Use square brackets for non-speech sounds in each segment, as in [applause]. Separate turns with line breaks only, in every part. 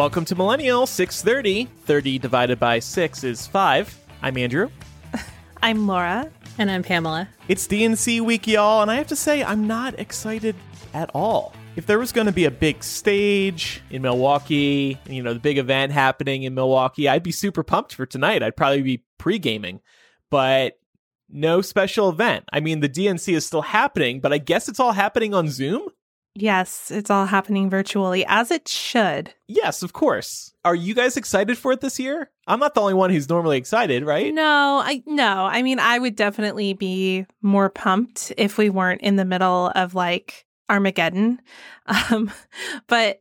Welcome to Millennial 630. 30 divided by 6 is 5. I'm Andrew. [laughs]
I'm Laura.
And I'm Pamela.
It's DNC week, y'all, and I have to say, I'm not excited at all. If there was going to be a big stage in Milwaukee, you know, the big event happening in Milwaukee, I'd be super pumped for tonight. I'd probably be pre gaming, but no special event. I mean, the DNC is still happening, but I guess it's all happening on Zoom.
Yes, it's all happening virtually as it should.
Yes, of course. Are you guys excited for it this year? I'm not the only one who's normally excited, right?
No, I no. I mean, I would definitely be more pumped if we weren't in the middle of like Armageddon. [laughs] Um, but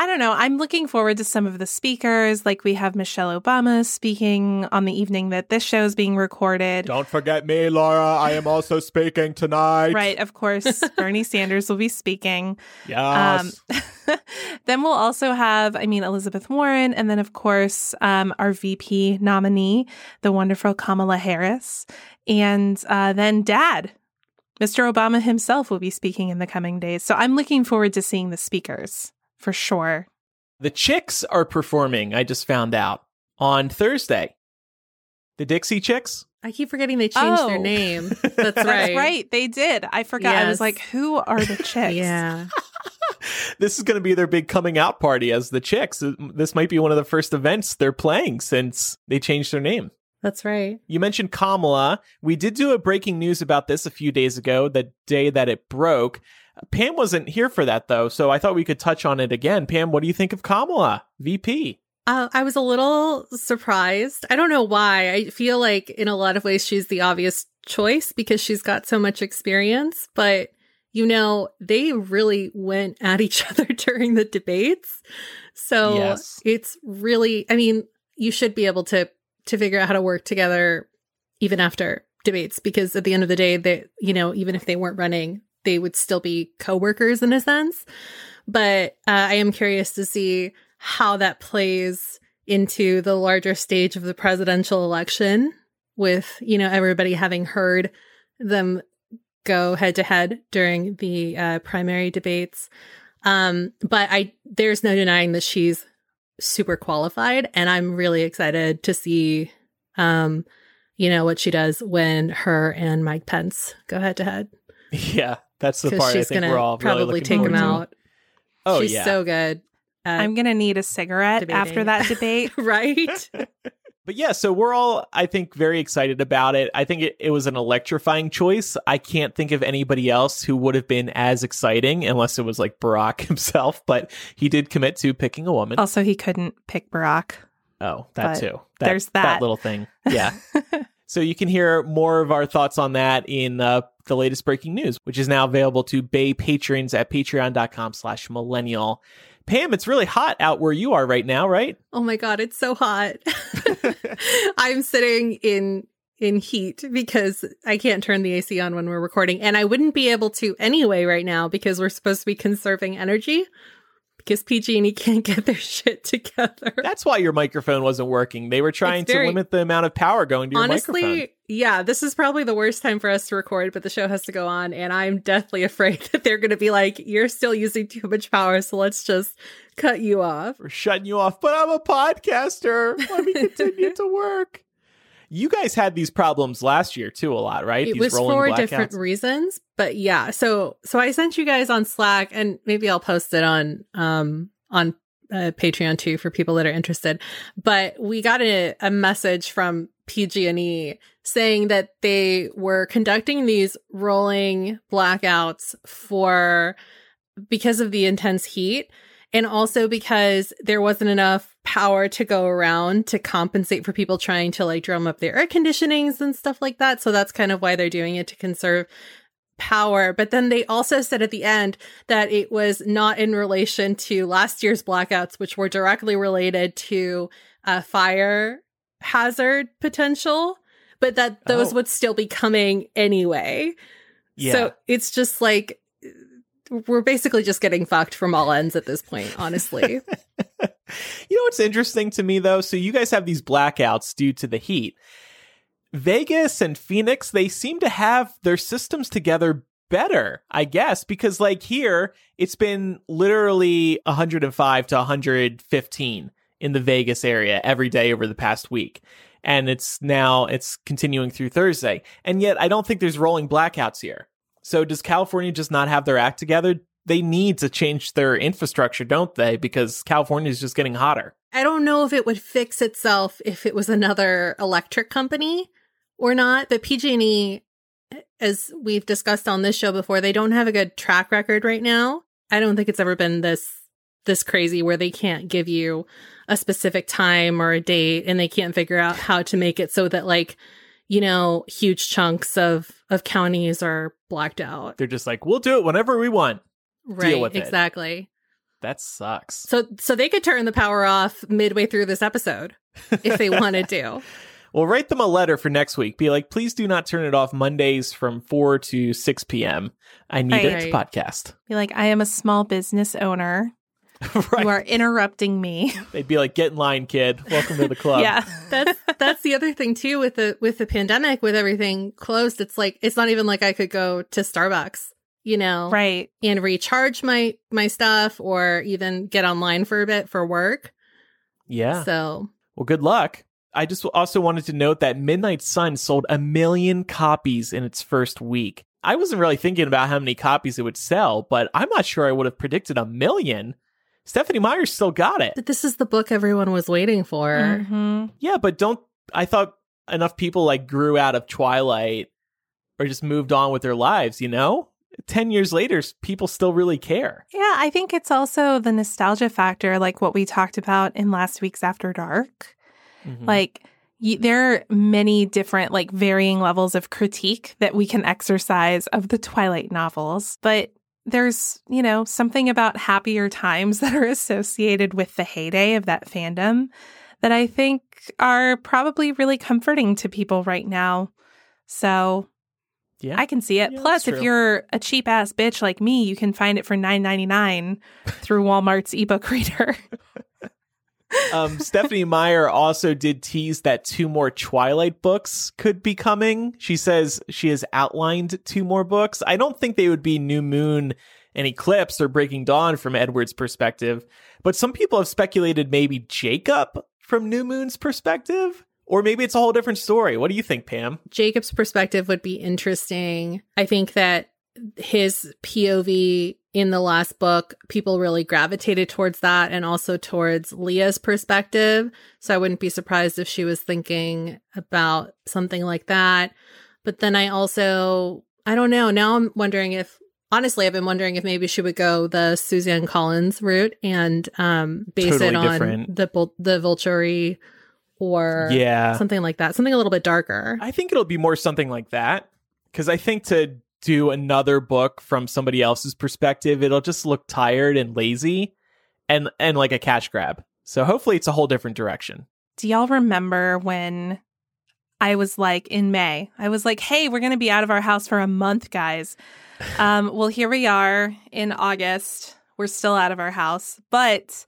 I don't know. I'm looking forward to some of the speakers. Like we have Michelle Obama speaking on the evening that this show is being recorded.
Don't forget me, Laura. I am also speaking tonight.
Right. Of course, [laughs] Bernie Sanders will be speaking.
Yes.
Um, [laughs] then we'll also have, I mean, Elizabeth Warren, and then of course um, our VP nominee, the wonderful Kamala Harris, and uh, then Dad. Mr. Obama himself will be speaking in the coming days. So I'm looking forward to seeing the speakers for sure.
The Chicks are performing, I just found out, on Thursday. The Dixie Chicks?
I keep forgetting they changed
Oh.
their name. [laughs] That's right.
That's right. They did. I forgot. I was like, who are the [laughs] chicks?
Yeah. [laughs]
This is going to be their big coming out party as the Chicks. Uh, this might be one of the first events they're playing since they changed their name.
That's right.
You mentioned Kamala. We did do a breaking news about this a few days ago, the day that it broke. Pam wasn't here for that though, so I thought we could touch on it again. Pam, what do you think of Kamala, VP?
Uh, I was a little surprised. I don't know why. I feel like in a lot of ways she's the obvious choice because she's got so much experience. But, you know, they really went at [laughs] each other during the debates. So
Yes.
it's really, I mean, you should be able to to figure out how to work together even after debates because at the end of the day they you know even if they weren't running they would still be coworkers in a sense. But uh, i am curious to see how that plays into the larger stage of the presidential election with you know everybody having heard them go head to head during the uh, primary debates. Um but i there's no denying that she's super qualified and i'm really excited to see um you know what she does when her and mike pence go head to head. [laughs]
Yeah, that's the
because
part I
she's
think
gonna
we're all
probably
looking
take him
forward to.
out
Oh
she's
yeah,
so good at-
I'm going to need a cigarette
Debating.
after that [laughs] debate.
right [laughs]
But yeah, so we're all, I think, very excited about it. I think it, it was an electrifying choice. I can't think of anybody else who would have been as exciting unless it was like Barack [laughs] himself, but he did commit to picking a woman.
also, he couldn't pick Barack.
oh, that
but
too.
there's that.
little thing. Yeah. So you can hear more of our thoughts on that in uh, the latest breaking news, which is now available to Bay patrons at patreon.com slash millennial. Pam, it's really hot out where you are right now, right?
oh my god it's so hot [laughs] i'm sitting in in heat because i can't turn the ac on when we're recording and i wouldn't be able to anyway right now because we're supposed to be conserving energy because pg&e can't get their [laughs] shit together
That's why your microphone wasn't working. They were trying
It's
to limit the amount of power going to your microphone.
Honestly,
microphone.
yeah, this is probably the worst time for us to record, but the show has to go on, and I'm deathly [laughs] afraid that they're going to be like, "You're still using too much power, so let's just cut you off."
We're shutting you off, but I'm a podcaster. Let me continue [laughs] to work. You guys had these problems last year too, a lot, right?
It
these
was for different reasons, but yeah. So, so I sent you guys on Slack, and maybe I'll post it on um on uh, Patreon too for people that are interested. But we got a, a message from PG&E saying that they were conducting these rolling blackouts for because of the intense heat and also because there wasn't enough power to go around to compensate for people trying to like drum up their air conditionings and stuff like that. So that's kind of why they're doing it to conserve power. But then they also said at the end that it was not in relation to last year's blackouts, which were directly related to uh, fire hazard potential, but that those
Oh.
would still be coming anyway.
Yeah.
So it's just like we're basically just getting fucked from all ends at this point, honestly. [laughs]
you know what's interesting to me though? So you guys have these blackouts due to the heat. Vegas and Phoenix, they seem to have their systems together better, I guess, because like here, it's been literally 105 to 115 in the Vegas area every day over the past week. And it's now it's continuing through Thursday. And yet I don't think there's rolling blackouts here. So does California just not have their act together? They need to change their infrastructure, don't they? Because California is just getting hotter.
I don't know if it would fix itself if it was another electric company or not, but PG&E as we've discussed on this show before, they don't have a good track record right now. I don't think it's ever been this this crazy where they can't give you a specific time or a date and they can't figure out how to make it so that like you know huge chunks of of counties are blacked out
they're just like we'll do it whenever we want
right Deal with exactly it.
that sucks
so so they could turn the power off midway through this episode if they [laughs] wanted to
well, write them a letter for next week. Be like, please do not turn it off Mondays from 4 to 6 p.m. I need right. it to podcast.
Be like, I am a small business owner. [laughs] right. You are interrupting me. [laughs]
They'd be like, "Get in line, kid. Welcome to the club."
yeah, that's that's the other thing too with the with the pandemic, with everything closed. It's like it's not even like I could go to Starbucks, you know,
right,
and recharge my my stuff or even get online for a bit for work.
Yeah.
So,
well, good luck. I just also wanted to note that Midnight Sun sold a million copies in its first week. I wasn't really thinking about how many copies it would sell, but I'm not sure I would have predicted a million. Stephenie Meyer still got it.
But this is the book everyone was waiting for.
Mm-hmm.
Yeah, but don't I thought enough people like grew out of Twilight or just moved on with their lives, you know? 10 years later, people still really care.
Yeah, I think it's also the nostalgia factor, like what we talked about in last week's After Dark. Mm-hmm. Like, y- there are many different, like, varying levels of critique that we can exercise of the Twilight novels, but there's, you know, something about happier times [laughs] that are associated with the heyday of that fandom that I think are probably really comforting to people right now. So, yeah. I can see it. Yeah, Plus, if you're a cheap ass bitch like me, you can find it for nine ninety nine [laughs] through Walmart's ebook reader. [laughs]
um, Stephenie Meyer also did tease that two more Twilight books could be coming. She says she has outlined two more books. I don't think they would be New Moon and Eclipse or Breaking Dawn from Edward's perspective, but some people have speculated maybe Jacob from New Moon's perspective. Or maybe it's a whole different story. What do you think, Pam?
Jacob's perspective would be interesting. I think that his POV in the last book, people really gravitated towards that and also towards Leah's perspective. So I wouldn't be surprised if she was thinking about something like that. But then I also, I don't know. Now I'm wondering if, honestly, I've been wondering if maybe she would go the Suzanne Collins route and um, base totally it on different. the the Volturi or
yeah.
something like that, something a little bit darker.
I think it'll be more something like that because I think to do another book from somebody else's perspective, it'll just look tired and lazy and and like a cash grab. So hopefully it's a whole different direction.
Do y'all remember when I was like in May, I was like, hey, we're going to be out of our house for a month, guys. [laughs] Um, well, here we are in August. We're still out of our house, but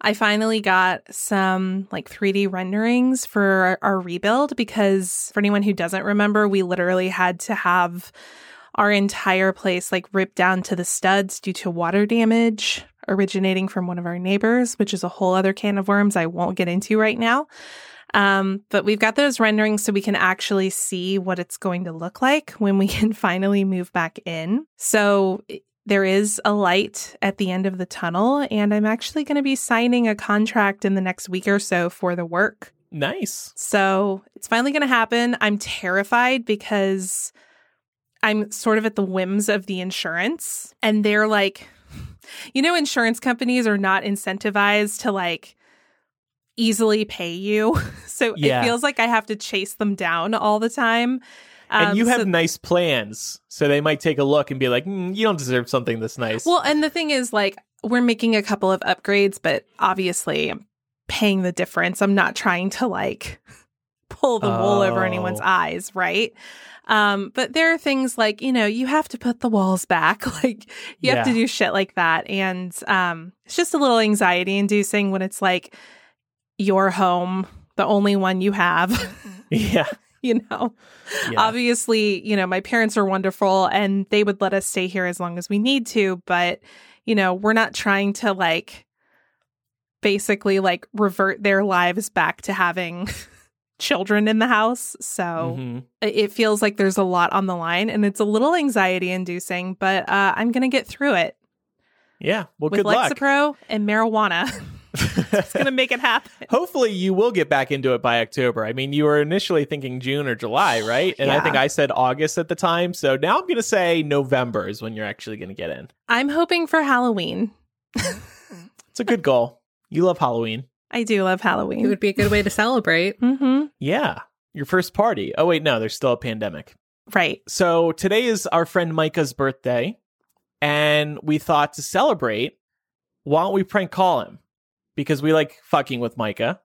I finally got some like 3D renderings for our, our rebuild because for anyone who doesn't remember, we literally had to have our entire place like ripped down to the studs due to water damage originating from one of our neighbors, which is a whole other can of worms I won't get into right now. Um, but we've got those renderings so we can actually see what it's going to look like when we [laughs] can finally move back in. So there is a light at the end of the tunnel, and I'm actually going to be signing a contract in the next week or so for the work.
Nice.
So it's finally going to happen. I'm terrified because I'm sort of at the whims of the insurance and they're like you know insurance companies are not incentivized to like easily pay you. [laughs] So yeah. it feels like I have to chase them down all the time.
Um, and you have so, nice plans, so they might take a look and be like, mm, "You don't deserve something this nice."
Well, and the thing is, like, we're making a couple of upgrades, but obviously, I'm paying the difference. I'm not trying to like [laughs] pull the wool over anyone's oh. eyes, right? Um, but there are things like, you know, you have to put the walls back. [laughs] like you yeah. have to do shit like that. And um, it's just a little anxiety inducing when it's like your home, the only one you have. [laughs]
yeah. [laughs]
you know.
Yeah.
Obviously, you know, my parents are wonderful and they would let us stay here as long as we need to, but you know, we're not trying to like basically like revert their lives back to having [laughs] children in the house. So
Mhm.
it- feels like there's a lot on the line and it's a little anxiety inducing, but uh, I'm going to get through it
Yeah. Well,
with
good luck.
Lexapro and marijuana. [laughs] it's going to make it happen. [laughs]
Hopefully, you will get back into it by October. I mean, you were initially thinking June or July, right? And I think I said August at the time. So now I'm going to say November is when you're actually going to get in.
I'm hoping for Halloween. [laughs]
It's a good goal. You love Halloween.
I do love Halloween.
It would be a good way to celebrate. [laughs]
mm-hmm.
Yeah. Your first party. Oh, wait, no, there's still a pandemic.
Right.
So today is our friend Micah's birthday. And we thought to celebrate, why don't we prank call him? Because we like fucking with Micah.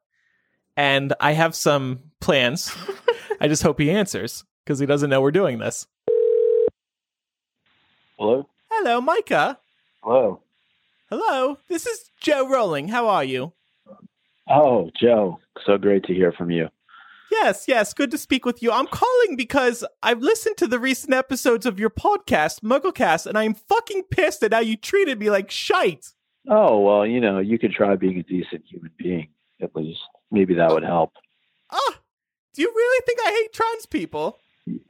And I have some plans. I just hope he answers because he doesn't know we're doing this.
Hello?
Hello, Micah.
Hello.
Hello. This is Jo Rowling. How are you?
Oh, Jo. So great to hear from you.
Yes, yes. Good to speak with you. I'm calling because I've listened to the recent episodes of your podcast, Mugglecast, and I'm fucking pissed at how you treated me like shite.
Oh, well, you know, you could try being a decent human being, at least. Maybe that would help.
Ah, do you really think I hate trans people?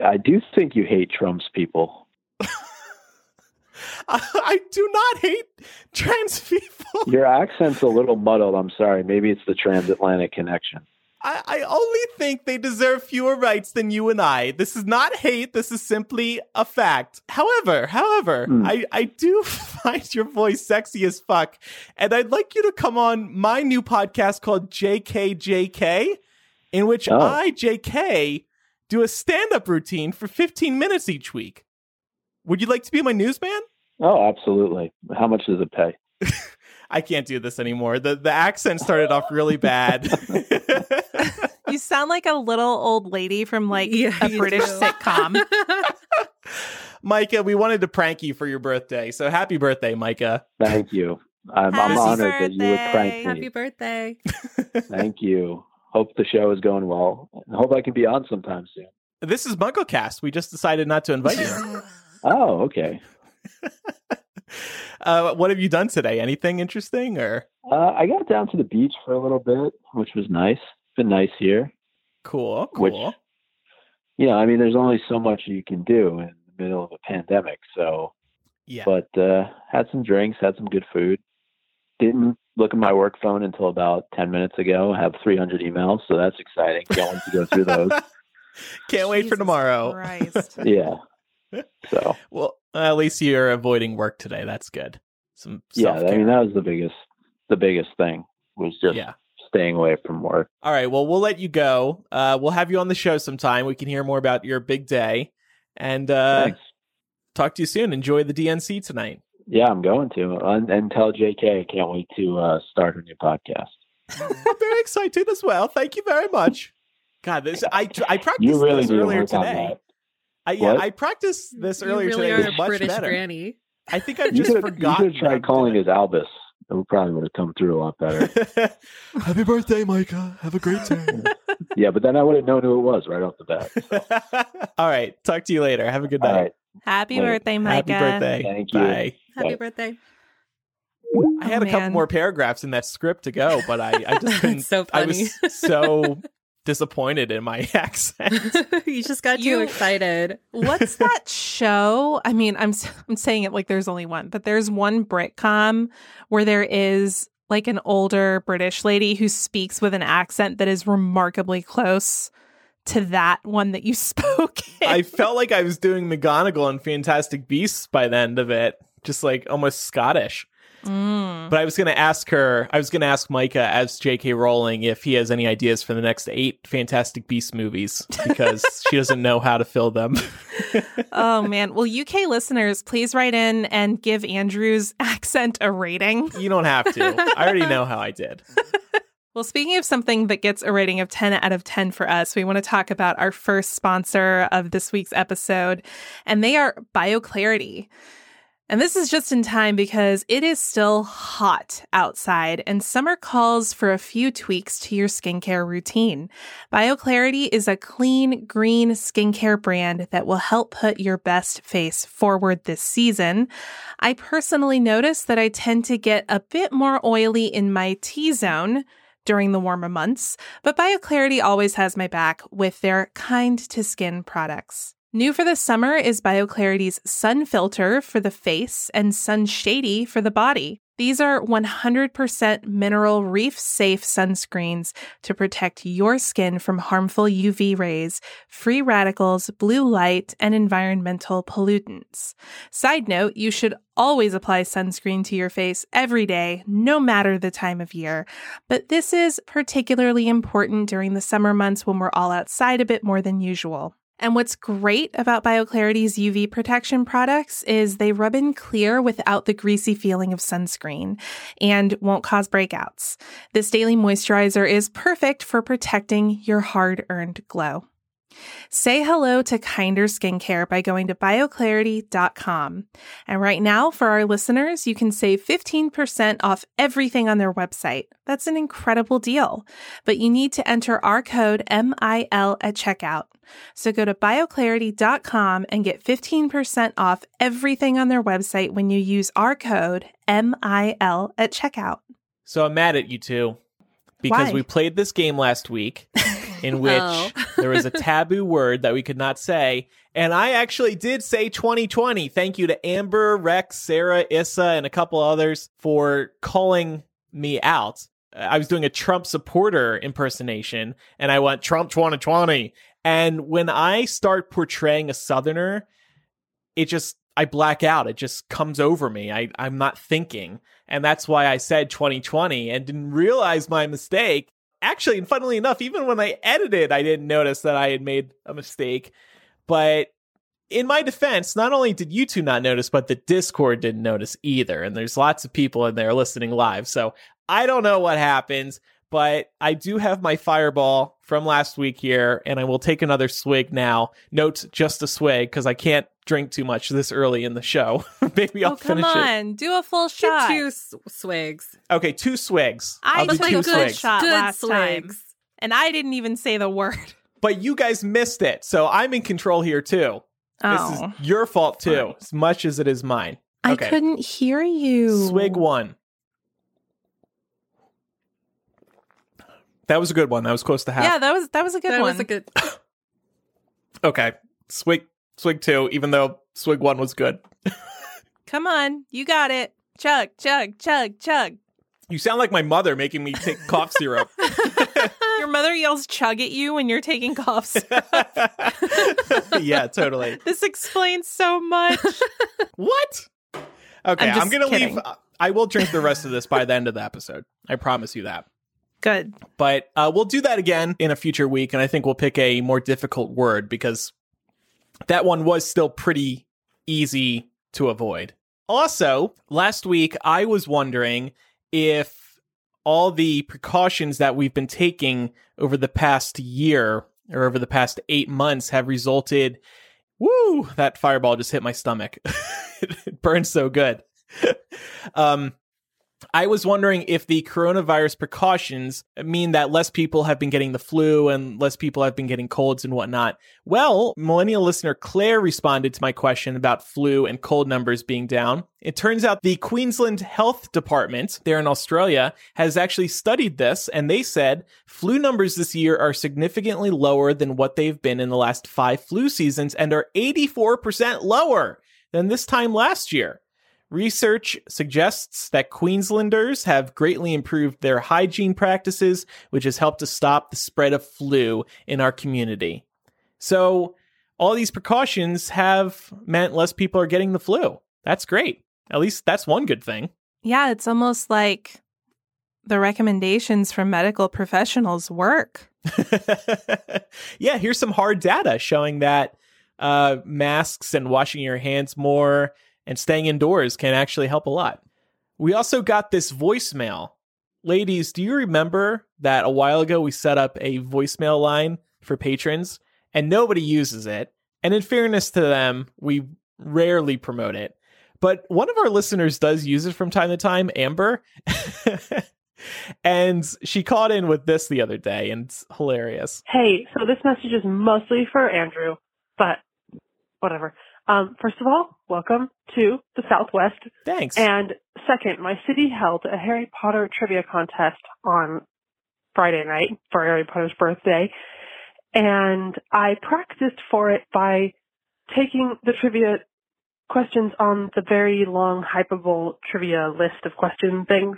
I do think you hate Trump's people. [laughs]
I do not hate trans people.
Your accent's a little muddled. I'm sorry. Maybe it's the transatlantic connection.
I, I only think they deserve fewer rights than you and I. This is not hate. This is simply a fact. However, however,
Hmm.
I, I do [laughs] find your voice sexy as fuck. And I'd like you to come on my new podcast called JKJK, in which
Oh.
I, JK, do a stand up routine for 15 minutes each week. Would you like to be my newsman?
Oh, absolutely. How much does it pay? [laughs]
I can't do this anymore. The the accent started off really bad. [laughs]
You sound like a little old lady from like
Yeah,
a British
do.
sitcom. [laughs]
Micah, we wanted to prank you for your birthday. So happy birthday, Micah.
Thank you. I'm, I'm
Happy
honored that you would prank me.
Happy birthday. [laughs]
Thank you. Hope the show is going well. and Hope I can be on sometime soon.
This is MuggleCast. We just decided not to invite you.
Oh, okay. [laughs]
uh, what have you done today? Anything interesting or
Uh, I got down to the beach for a little bit, which was nice. It's been nice here.
cool?
Which-
Cool.
You know, I mean, there's only so much you can do in the middle of a pandemic. So,
yeah.
but uh, had some drinks, had some good food. Didn't look at my work phone until about 10 minutes ago. I have 300 emails, so that's exciting. Going to go through those. [laughs]
Can't wait for tomorrow. [laughs]
Yeah. So, [laughs]
Well, at least you're avoiding work today. That's good. Some
yeah. I mean, that was the biggest, the biggest thing was just
yeah.
staying away from work.
All right. Well, we'll let you go. Uh, we'll have you on the show sometime. We can hear more about your big day, and uh,
Thanks.
talk to you soon. Enjoy the DNC tonight.
Yeah, I'm going to. And, and tell JK I can't wait to uh, start her new podcast.
I'm [laughs] very excited as well. Thank you very much. God, this I I practiced
really
this earlier today.
That.
I, yeah, I practiced this
You
earlier
really
today.
are a
much
British
better.
granny.
I think I've
You
just
could, you
forgotten.
could try calling his Albus. It probably would have come through a lot better. [laughs]
Happy birthday, Micah. Have a great day. [laughs]
yeah, but then I would have known who it was right off the bat. [laughs]
All right. Talk to you later. Have a good night.
right.
Happy
Wait,
birthday, Micah.
Happy birthday.
Thank you.
Bye.
Happy
Bye.
birthday.
I had
Oh,
a couple more paragraphs in that script to go, but I, I just couldn't.
It's so
I was so disappointed in my [laughs] accent. [laughs]
you just got
You-
too excited.
What's that show? I mean, I'm s- I'm saying it like there's only one, but there's one Britcom where there is like an older British lady who speaks with an accent that is remarkably close to that one that you [laughs] spoke. in.
I felt like I was doing McGonagall and Fantastic Beasts by the end of it, just like almost Scottish.
Mm.
But I was going to ask her, I was going to ask Micah as J.K. Rowling if he has any ideas for the next eight Fantastic Beast movies because [laughs] she doesn't know how to fill them. [laughs]
oh man. Well, UK listeners, please write in and give Andrew's [laughs] accent a rating.
you don't have to. I already know how I did.
Well, speaking of something that gets a rating of 10 out of 10 for us, we want to talk about our first sponsor of this week's episode, and they are BioClarity. And this is just in time because it is still hot outside and summer calls for a few tweaks to your skincare routine. BioClarity is a clean, green skincare brand that will help put your best face forward this season. I personally notice that I tend to get a bit more oily in my T zone during the warmer months, but BioClarity always has my back with their kind to skin products. New for the summer is BioClarity's Sun Filter for the face and Sun Shady for the body. These are 100% mineral reef safe sunscreens to protect your skin from harmful UV rays, free radicals, blue light, and environmental pollutants. Side note, you should always apply sunscreen to your face every day, no matter the time of year. But this is particularly important during the summer months when we're all outside a bit more than usual. And what's great about BioClarity's UV protection products is they rub in clear without the greasy feeling of sunscreen and won't cause breakouts. This daily moisturizer is perfect for protecting your hard earned glow. Say hello to kinder skincare by going to bioclarity.com. And right now, for our listeners, you can save 15% off everything on their website. That's an incredible deal. But you need to enter our code MIL at checkout. So go to bioclarity.com and get 15% off everything on their website when you use our code MIL at checkout.
So I'm mad at you two because
Why?
we played this game last week [laughs] in [laughs] oh. which
Oh.
there was a taboo word that we could not say. And I actually did say 2020. Thank you to Amber, Rex, Sarah, Issa, and a couple others for calling me out. I was doing a Trump supporter impersonation and I went Trump 2020. And when I start portraying a Southerner, it just, I black out. It just comes over me. I, I'm not thinking. And that's why I said 2020 and didn't realize my mistake. Actually, and funnily enough, even when I edited, I didn't notice that I had made a mistake. But in my defense, not only did you two not notice, but the Discord didn't notice either. And there's lots of people in there listening live. So I don't know what happens, but I do have my fireball from last week here, and I will take another swig now. Note just a swig because I can't drink too much this early in the show. [laughs] Maybe I'll
oh, come
finish it.
on. Do a full
Get
shot.
two s- swigs.
Okay, two swigs.
I
I'll
took a good
swigs.
shot
Good
last time.
swigs.
And I didn't even say the word. [laughs]
But you guys missed it, so I'm in control here too.
Oh.
This is oh. your fault too, as much as it is mine.
I couldn't hear you.
Swig one. That was a good one. That was close to half.
Yeah, that was that was a good one.
that
one.
was a good. [coughs] [coughs]
Okay. Swig swig two, even though swig one was good. [laughs]
Come on, you got it. Chug, chug, chug, chug.
You sound like my mother making me take cough syrup. [laughs]
Your mother yells chug at you when you're taking coughs. [laughs]
yeah, totally.
this explains so much.
What? Okay,
I'm
I'm, gonna
kidding.
leave. I will drink the rest of this by the end of the episode. I promise you that.
Good.
But uh, we'll do that again in a future week, and I think we'll pick a more difficult word because that one was still pretty easy to avoid. Also, last week I was wondering if all the precautions that we've been taking over the past year or over the past eight months have resulted. Woo! That fireball just hit my stomach. [laughs] it burns so good. [laughs] um, I was wondering if the coronavirus precautions mean that less people have been getting the flu and less people have been getting colds and whatnot. Well, millennial listener Claire responded to my question about flu and cold numbers being down. It turns out the Queensland Health Department there in Australia has actually studied this and they said flu numbers this year are significantly lower than what they've been in the last five flu seasons and are 84% lower than this time last year. Research suggests that Queenslanders have greatly improved their hygiene practices, which has helped to stop the spread of flu in our community. So, all these precautions have meant less people are getting the flu. That's great. At least that's one good thing.
Yeah, it's almost like the recommendations from medical professionals work. [laughs]
yeah, here's some hard data showing that uh, masks and washing your hands more and staying indoors can actually help a lot. We also got this voicemail. Ladies, do you remember that a while ago we set up a voicemail line for patrons and nobody uses it? And in fairness to them, we rarely promote it. but one of our listeners does use it from time to time, Amber. [laughs] and she called in with this the other day, and it's hilarious.
Hey, so this message is mostly for Andrew, but whatever. Um, first of all, welcome to the Southwest.
Thanks.
And second, my city held a Harry Potter trivia contest on Friday night for Harry Potter's birthday. And I practiced for it by taking the trivia questions on the very long hyperbole trivia list of question things.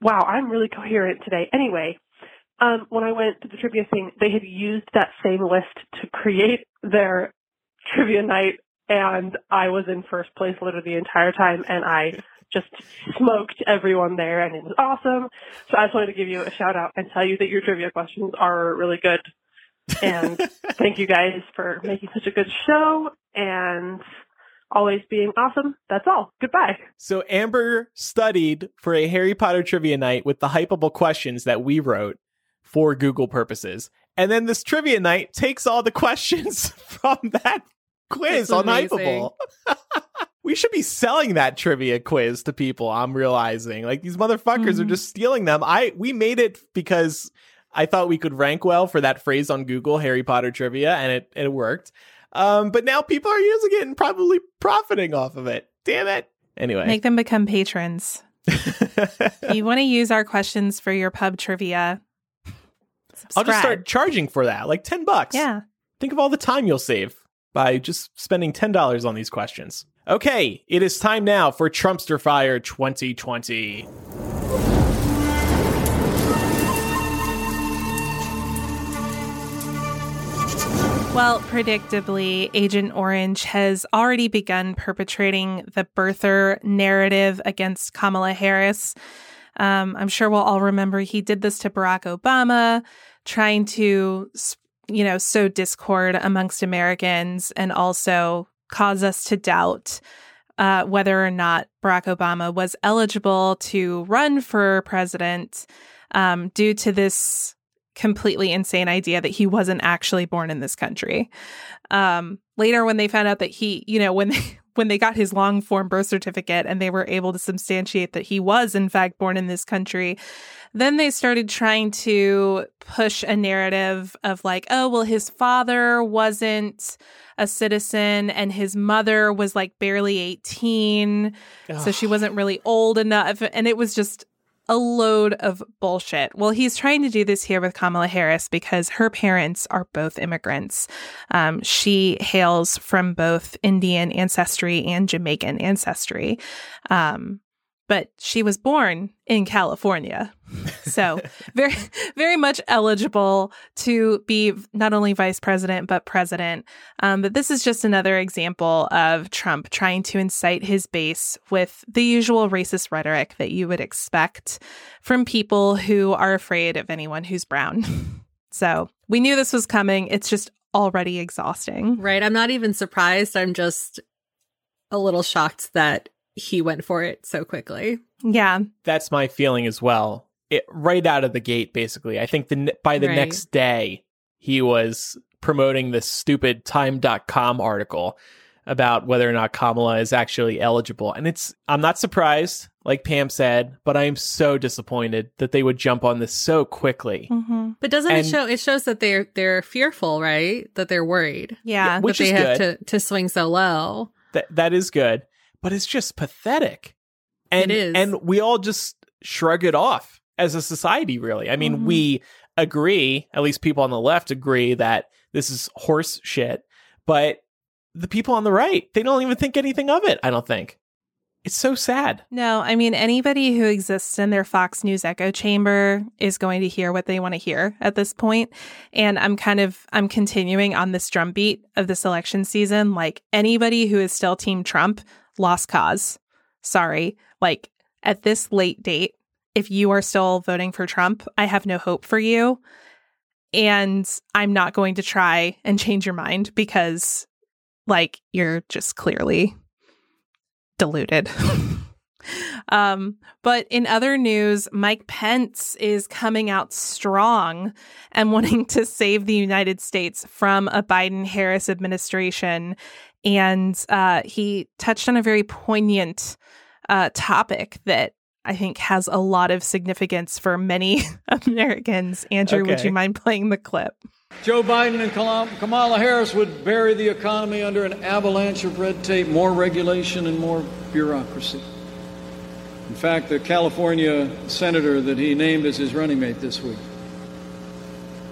Wow, I'm really coherent today. Anyway, um, when I went to the trivia thing, they had used that same list to create their trivia night and I was in first place literally the entire time and I just smoked everyone there and it was awesome. So I just wanted to give you a shout out and tell you that your trivia questions are really good. And [laughs] thank you guys for making such a good show and always being awesome. That's all. Goodbye.
So Amber studied for a Harry Potter trivia night with the Hypable questions that we wrote for Google purposes. And then this trivia night takes all the questions [laughs] from that quiz on. Hypable. [laughs] we should be selling that trivia quiz to people. I'm realizing like these motherfuckers are
Mhm.
just stealing them. I we made it because I thought we could rank well for that phrase on Google, Harry Potter trivia, and it it worked. Um, but now people are using it and probably profiting off of it. Damn it. Anyway,
Make them become patrons. [laughs] You want to use our questions for your pub trivia,
I'll just start charging for that, like ten bucks.
Yeah.
Think of all the time you'll save by just spending $10 on these questions. Okay, it is time now for Trumpster Fire 2020.
Well, predictably, Agent Orange has already begun perpetrating the birther narrative against Kamala Harris. Um, I'm sure we'll all remember he did this to Barack Obama, trying to, you know, sow discord amongst Americans and also cause us to doubt uh, whether or not Barack Obama was eligible to run for president um, due to this completely insane idea that he wasn't actually born in this country. Um, later, when they found out that he, you know, when they when they got his long form birth certificate and they were able to substantiate that he was in fact born in this country, then they started trying to push a narrative of like, oh, well, his father wasn't a citizen and his mother was like barely 18 so she wasn't really old enough. And it was just a load of bullshit. Well, he's trying to do this here with Kamala Harris because her parents are both immigrants. Um, she hails from both Indian ancestry and Jamaican ancestry. Um, but she was born in California. So [laughs] very, very much eligible to be not only vice president, but president. Um, but this is just another example of Trump trying to incite his base with the usual racist rhetoric that you would expect from people who are afraid of anyone who's brown. [laughs] so we knew this was coming. It's just already exhausting.
Right. I'm not even surprised. I'm just a little shocked that he went for it so quickly.
Yeah.
That's my feeling as well. It right out of the gate, basically. I think the by the
Right.
next day, he was promoting this stupid Time.com article about whether or not Kamala is actually eligible. And it's, I'm not surprised, like Pam said, but I am so disappointed that they would jump on this so quickly.
hmm
But doesn't
And-
it show it shows that they're they're fearful, right? That they're worried.
Yeah.
Which
that they
is
have
good.
to to swing so low.
That that is good, but it's just pathetic. And
It is.
and we all just shrug it off as a society really. I mean,
Mhm.
we agree, at least people on the left agree that this is horse shit, but the people on the right, they don't even think anything of it, I don't think. It's so sad.
No, I mean, anybody who exists in their Fox News echo chamber is going to hear what they want to hear at this point. And I'm kind of, I'm continuing on this drumbeat of this election season. Like anybody who is still Team Trump, lost cause. Sorry. Like at this late date, if you are still voting for Trump, I have no hope for you. And I'm not going to try and change your mind because, like, you're just clearly deluded. [laughs] um, but in other news, Mike Pence is coming out strong and [laughs] wanting to save the United States from a Biden Harris administration. And uh, he touched on a very poignant uh, topic that I think has a lot of significance for many [laughs] Americans. Andrew, would you mind playing the clip?
Joe Biden and Kamala Harris would bury the economy under an avalanche of red tape, more regulation, and more bureaucracy. In fact, the California senator that he named as his running mate this week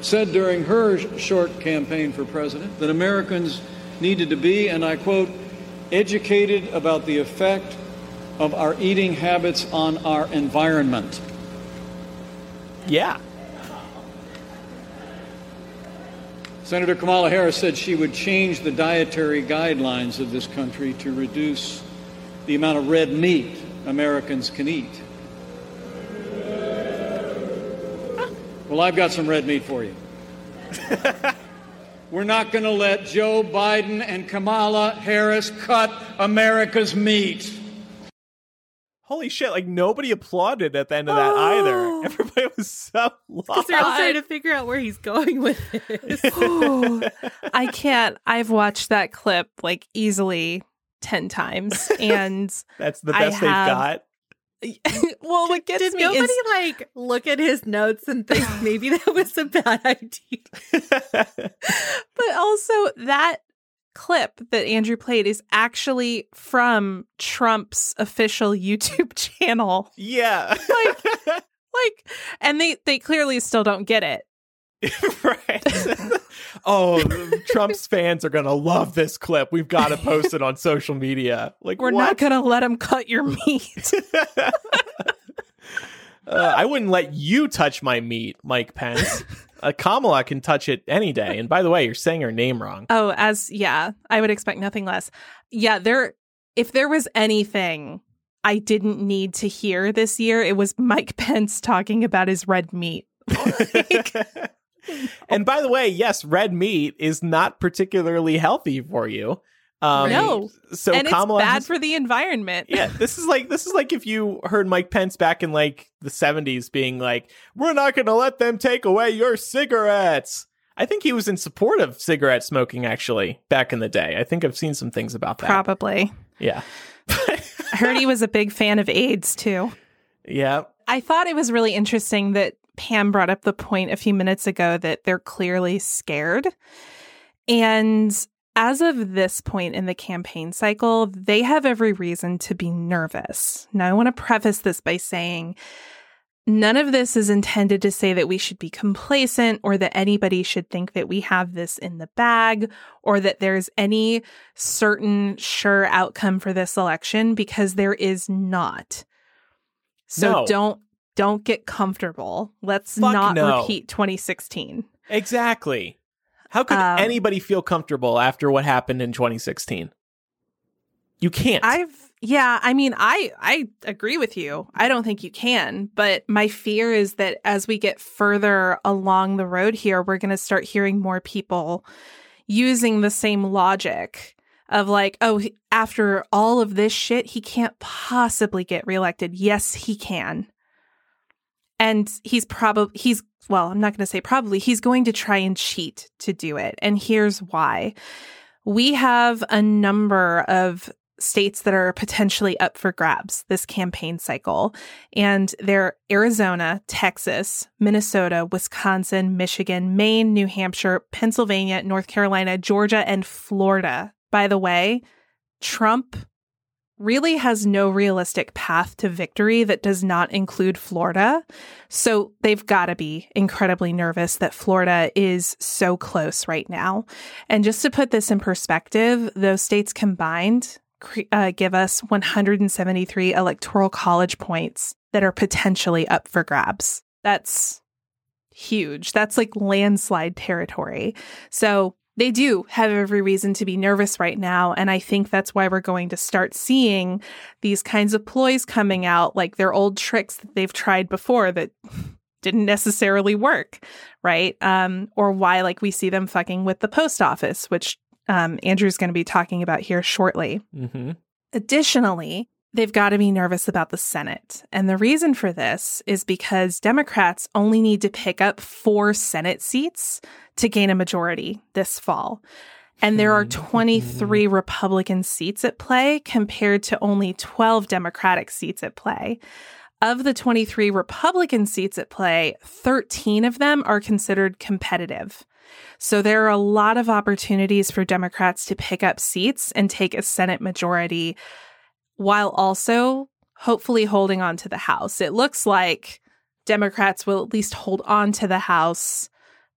said during her short campaign for president that Americans needed to be, and I quote, educated about the effect of our eating habits on our environment.
Yeah.
Senator Kamala Harris said she would change the dietary guidelines of this country to reduce the amount of red meat Americans can eat. Well, I've got some red meat for you. [laughs] We're not going to let Joe Biden and Kamala Harris cut America's meat.
Holy shit! Like nobody applauded at the end of that oh. either.
Oh. [laughs]
Everybody was so
Because
lost.
they're all trying to figure out where he's going with this. [laughs]
I can't. I've watched that clip like easily 10 times. [laughs] And
That's the
I
best they've
have-
got. [laughs]
well, what gets
Did
me
nobody
is
like look at his notes and think [laughs] maybe that was a bad [laughs] idea?
but also that clip that Andrew played is actually from Trump's official YouTube channel.
yeah.
Like and they they clearly still don't get it. [laughs]
right. oh, Trump's fans are gonna love this clip. We've got to post it on social media. Like
We're
what?
not going to let him cut your meat. [laughs]
Uh, I wouldn't let you touch my meat, Mike Pence. Uh, Kamala can touch it any day. And by the way, you're saying her name wrong.
oh, as yeah, I would expect nothing less. Yeah, there if there was anything I didn't need to hear this year, it was Mike Pence talking about his red meat. [laughs]
and by the way, yes, red meat is not particularly healthy for you. Um,
No.
So
and
Kamala
it's bad
has-
for the environment.
yeah, this is like this is like if you heard Mike Pence back in like the 70s being like, "We're not going to let them take away your cigarettes." I think he was in support of cigarette smoking actually back in the day. I think I've seen some things about that.
Probably.
Yeah.
I heard he was a big fan of AIDS too. [laughs]
yeah.
I thought it was really interesting that Pam brought up the point a few minutes ago that they're clearly scared. And as of this point in the campaign cycle, they have every reason to be nervous. Now, I want to preface this by saying none of this is intended to say that we should be complacent or that anybody should think that we have this in the bag or that there's any certain sure outcome for this election because there is not. So
No.
don't don't get comfortable. Let's
Fuck
not
no.
repeat 2016.
Exactly. How could
Um,
anybody feel comfortable after what happened in 2016? You can't.
I've yeah, I mean I I agree with you. I don't think you can, but my fear is that as we get further along the road here, we're going to start hearing more people using the same logic of like, oh, after all of this shit, he can't possibly get reelected. Yes, he can. And he's probably he's well, I'm not going to say probably, he's going to try and cheat to do it. And here's why. We have a number of states that are potentially up for grabs this campaign cycle. And they're Arizona, Texas, Minnesota, Wisconsin, Michigan, Maine, New Hampshire, Pennsylvania, North Carolina, Georgia, and Florida. By the way, Trump really has no realistic path to victory that does not include Florida. So they've got to be incredibly nervous that Florida is so close right now. And just to put this in perspective, those states combined uh, give us 173 electoral college points that are potentially up for grabs. That's huge. That's like landslide territory. So they do have every reason to be nervous right now. And I think that's why we're going to start seeing these kinds of ploys coming out, like their old tricks that they've tried before that [laughs] didn't necessarily work, right? Um, or why, like, we see them fucking with the post office, which um, Andrew's going to be talking about here shortly.
hmm
Additionally, they've got to be nervous about the Senate. And the reason for this is because Democrats only need to pick up four Senate seats to gain a majority this fall. And there are
Mm-hmm.
23 Republican seats at play compared to only 12 Democratic seats at play. Of the 23 Republican seats at play, 13 of them are considered competitive. So there are a lot of opportunities for Democrats to pick up seats and take a Senate majority while also hopefully holding on to the House. It looks like Democrats will at least hold on to the House.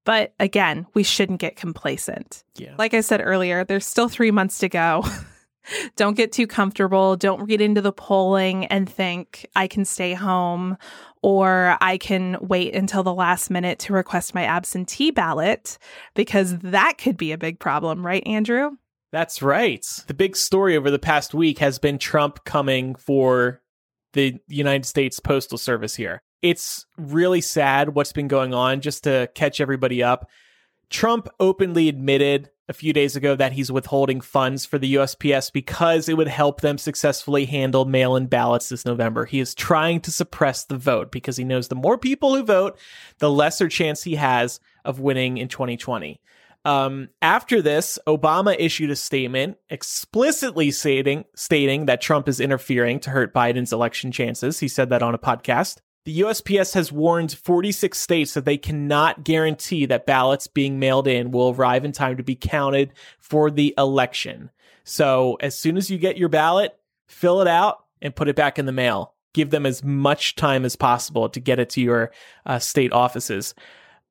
But again, we shouldn't get complacent.
Yeah.
Like I said earlier, there's still three months to go. [laughs] Don't get too comfortable. Don't read into the polling and think I can stay home or I can wait until the last minute to request my absentee ballot because that could be a big problem, right, Andrew?
That's right. The big story over the past week has been Trump coming for the United States Postal Service here. It's really sad what's been going on, just to catch everybody up. Trump openly admitted a few days ago that he's withholding funds for the USPS because it would help them successfully handle mail in ballots this November. He is trying to suppress the vote because he knows the more people who vote, the lesser chance he has of winning in 2020. Um, after this, Obama issued a statement explicitly stating stating that Trump is interfering to hurt Biden's election chances. He said that on a podcast. The USPS has warned 46 states that they cannot guarantee that ballots being mailed in will arrive in time to be counted for the election. So, as soon as you get your ballot, fill it out and put it back in the mail. Give them as much time as possible to get it to your uh, state offices.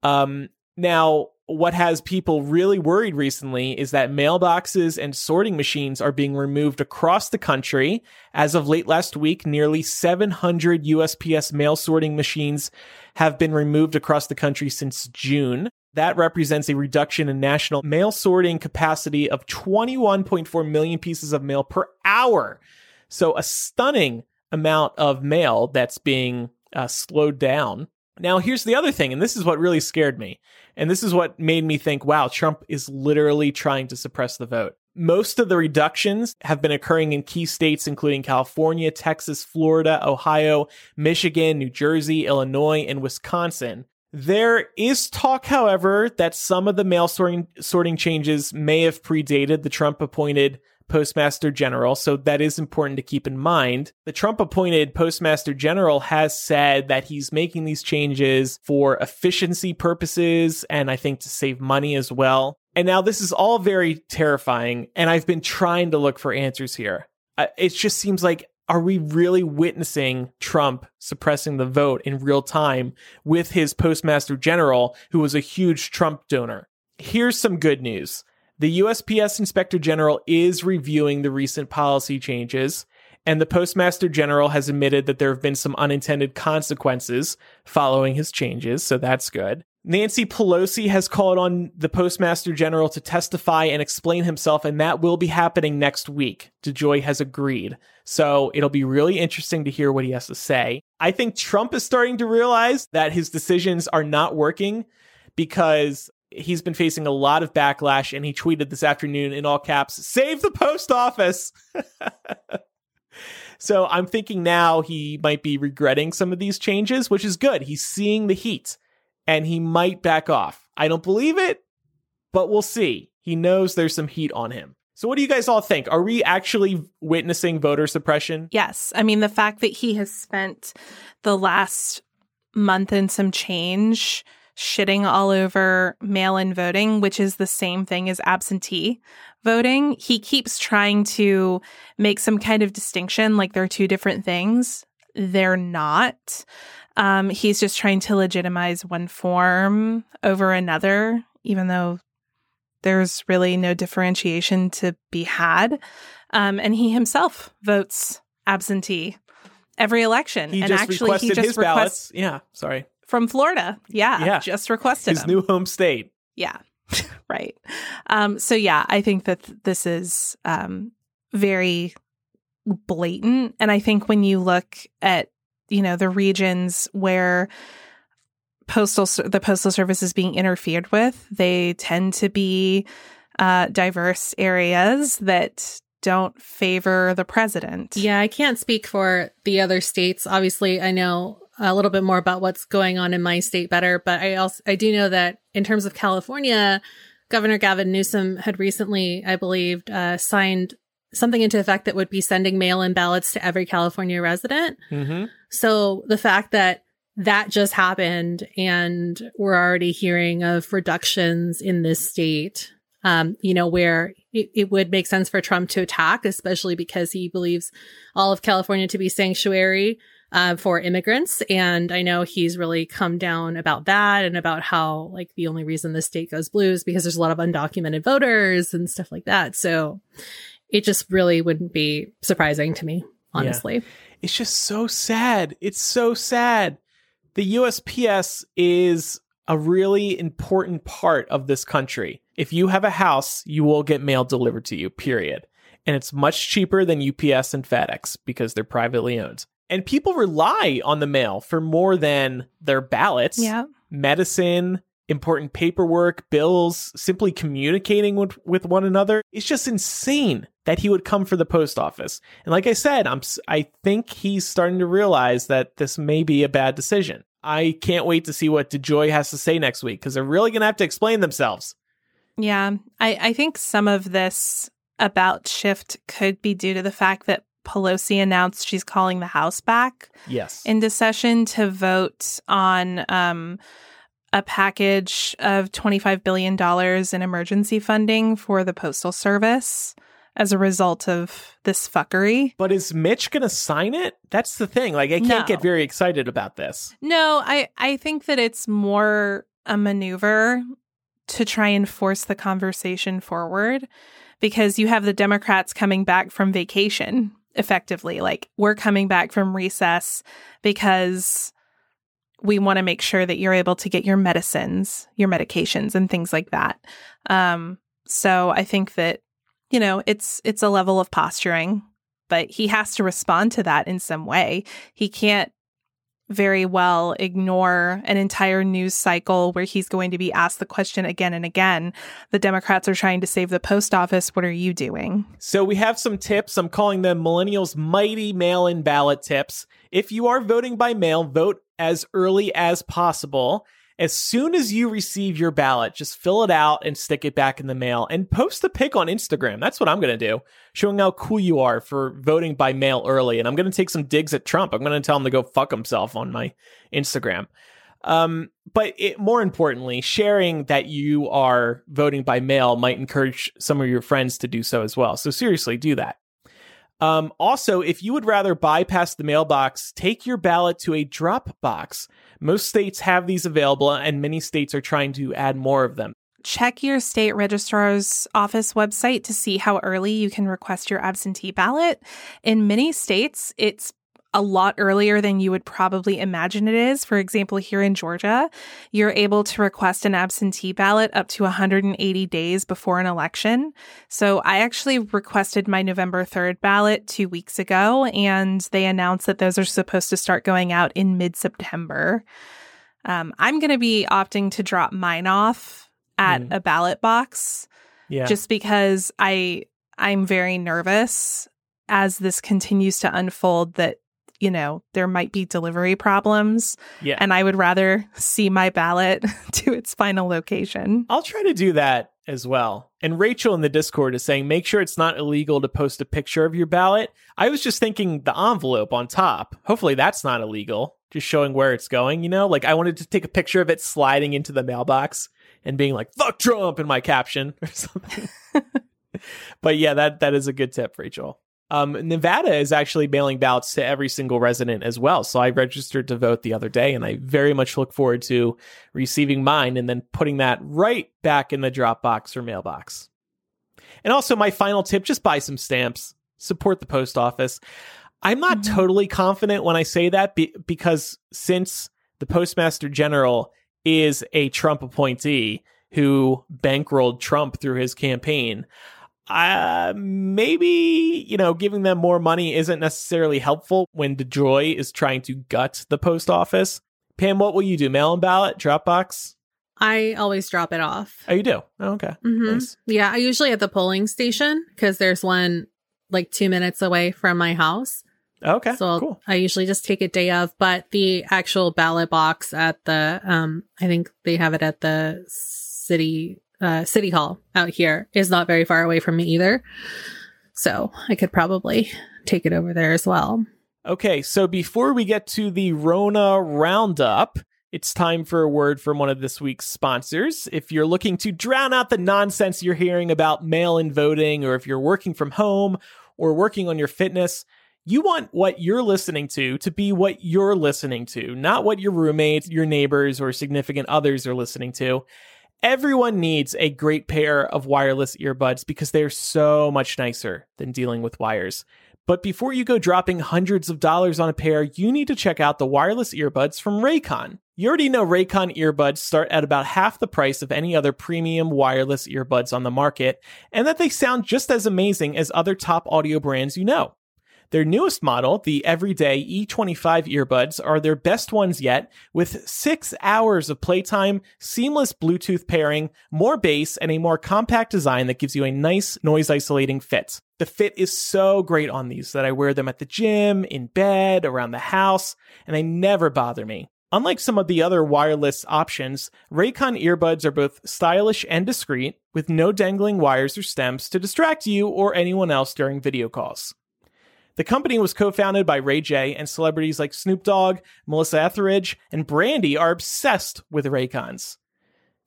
Um, now, what has people really worried recently is that mailboxes and sorting machines are being removed across the country. As of late last week, nearly 700 USPS mail sorting machines have been removed across the country since June. That represents a reduction in national mail sorting capacity of 21.4 million pieces of mail per hour. So, a stunning amount of mail that's being uh, slowed down. Now, here's the other thing, and this is what really scared me. And this is what made me think, wow, Trump is literally trying to suppress the vote. Most of the reductions have been occurring in key states, including California, Texas, Florida, Ohio, Michigan, New Jersey, Illinois, and Wisconsin. There is talk, however, that some of the mail sorting, changes may have predated the Trump appointed Postmaster General, so that is important to keep in mind. The Trump appointed Postmaster General has said that he's making these changes for efficiency purposes and I think to save money as well. And now this is all very terrifying, and I've been trying to look for answers here. Uh, It just seems like are we really witnessing Trump suppressing the vote in real time with his postmaster general, who was a huge Trump donor? Here's some good news. The USPS Inspector General is reviewing the recent policy changes, and the Postmaster General has admitted that there have been some unintended consequences following his changes, so that's good. Nancy Pelosi has called on the Postmaster General to testify and explain himself, and that will be happening next week. DeJoy has agreed. So it'll be really interesting to hear what he has to say. I think Trump is starting to realize that his decisions are not working because he's been facing a lot of backlash, and he tweeted this afternoon in all caps, Save the post office! [laughs] so I'm thinking now he might be regretting some of these changes, which is good. He's seeing the heat and he might back off. I don't believe it, but we'll see. He knows there's some heat on him. So, what do you guys all think? Are we actually witnessing voter suppression?
Yes. I mean, the fact that he has spent the last month and some change shitting all over mail in voting, which is the same thing as absentee voting, he keeps trying to make some kind of distinction like they're two different things. They're not. Um, he's just trying to legitimize one form over another, even though there's really no differentiation to be had. Um, and he himself votes absentee every election.
He
and actually,
requested
he just
his
requests
ballots. Yeah, sorry.
From Florida. Yeah,
Yeah.
just requested
His
them.
new home state.
Yeah, [laughs] right. Um, so yeah, I think that th- this is um, very blatant, and I think when you look at you know the regions where postal the postal service is being interfered with, they tend to be uh, diverse areas that don't favor the president.
Yeah, I can't speak for the other states. Obviously, I know a little bit more about what's going on in my state better, but I also I do know that in terms of California, Governor Gavin Newsom had recently, I believe, uh, signed something into effect that would be sending mail in ballots to every California resident.
Mm-hmm.
So the fact that that just happened and we're already hearing of reductions in this state, um, you know, where it, it would make sense for Trump to attack, especially because he believes all of California to be sanctuary uh, for immigrants. And I know he's really come down about that and about how, like, the only reason the state goes blue is because there's a lot of undocumented voters and stuff like that. So it just really wouldn't be surprising to me, honestly.
Yeah. It's just so sad. It's so sad. The USPS is a really important part of this country. If you have a house, you will get mail delivered to you, period. And it's much cheaper than UPS and FedEx because they're privately owned. And people rely on the mail for more than their ballots,
Yeah.
medicine, important paperwork, bills, simply communicating with, with one another. It's just insane that he would come for the post office. And like I said, I'm I think he's starting to realize that this may be a bad decision. I can't wait to see what DeJoy has to say next week because they're really going to have to explain themselves.
Yeah. I, I think some of this about shift could be due to the fact that Pelosi announced she's calling the House back
Yes.
into session to vote on um, a package of $25 billion in emergency funding for the Postal Service as a result of this fuckery.
but is Mitch going to sign it? That's the thing. Like, I can't
No.
get very excited about this.
No, I, I think that it's more a maneuver to try and force the conversation forward because you have the Democrats coming back from vacation effectively. Like, we're coming back from recess because we want to make sure that you're able to get your medicines, your medications, and things like that. Um, so I think that, you know, it's it's a level of posturing, but he has to respond to that in some way. He can't very well ignore an entire news cycle where he's going to be asked the question again and again. The Democrats are trying to save the post office. What are you doing?
So we have some tips. I'm calling them Millennials Mighty Mail in Ballot Tips. If you are voting by mail, vote as early as possible. As soon as you receive your ballot, just fill it out and stick it back in the mail and post a pic on Instagram. That's what I'm going to do, showing how cool you are for voting by mail early. And I'm going to take some digs at Trump. I'm going to tell him to go fuck himself on my Instagram. Um, but it, more importantly, sharing that you are voting by mail might encourage some of your friends to do so as well. So seriously, do that. Um, also, if you would rather bypass the mailbox, take your ballot to a drop box. Most states have these available, and many states are trying to add more of them.
Check your state registrar's office website to see how early you can request your absentee ballot. In many states, it's a lot earlier than you would probably imagine it is. For example, here in Georgia, you're able to request an absentee ballot up to 180 days before an election. So I actually requested my November 3rd ballot two weeks ago, and they announced that those are supposed to start going out in mid September. Um, I'm going to be opting to drop mine off at
Mm.
a ballot box
Yeah.
just because I I'm very nervous as this continues to unfold that you know there might be delivery problems
yeah.
and I would rather see my ballot [laughs] to its final location.
I'll try to do that as well. And Rachel in the Discord is saying make sure it's not illegal to post a picture of your ballot. I was just thinking the envelope on top. Hopefully that's not illegal. Just showing where it's going, you know? Like I wanted to take a picture of it sliding into the mailbox and being like fuck Trump in my caption [laughs] or something. [laughs] but yeah, that that is a good tip, Rachel. Um, Nevada is actually mailing ballots to every single resident as well. So I registered to vote the other day, and I very much look forward to receiving mine and then putting that right back in the Dropbox or mailbox. And also, my final tip just buy some stamps, support the post office. I'm not
Mhm.
totally confident when I say that be- because since the Postmaster General is a Trump appointee who bankrolled Trump through his campaign, uh, maybe, you know, giving them more money isn't necessarily helpful when DeJoy is trying to gut the post office. Pam, what will you do? Mail in ballot? Dropbox?
I always drop it off.
Oh, you do? Oh, okay.
Mhm.
Nice.
Yeah, I usually at the polling station because there's one like two minutes away from my house.
Okay.
So
cool.
I usually just take it day of, but the actual ballot box at the um I think they have it at the city uh, city hall out here is not very far away from me either. So I could probably take it over there as well.
Okay, so before we get to the Rona Roundup, it's time for a word from one of this week's sponsors. If you're looking to drown out the nonsense you're hearing about mail in voting, or if you're working from home or working on your fitness, you want what you're listening to to be what you're listening to, not what your roommates, your neighbors, or significant others are listening to. Everyone needs a great pair of wireless earbuds because they're so much nicer than dealing with wires. But before you go dropping hundreds of dollars on a pair, you need to check out the wireless earbuds from Raycon. You already know Raycon earbuds start at about half the price of any other premium wireless earbuds on the market, and that they sound just as amazing as other top audio brands you know. Their newest model, the Everyday E25 earbuds, are their best ones yet, with six hours of playtime, seamless Bluetooth pairing, more bass, and a more compact design that gives you a nice noise isolating fit. The fit is so great on these that I wear them at the gym, in bed, around the house, and they never bother me. Unlike some of the other wireless options, Raycon earbuds are both stylish and discreet, with no dangling wires or stems to distract you or anyone else during video calls. The company was co-founded by Ray J, and celebrities like Snoop Dogg, Melissa Etheridge, and Brandy are obsessed with Raycons.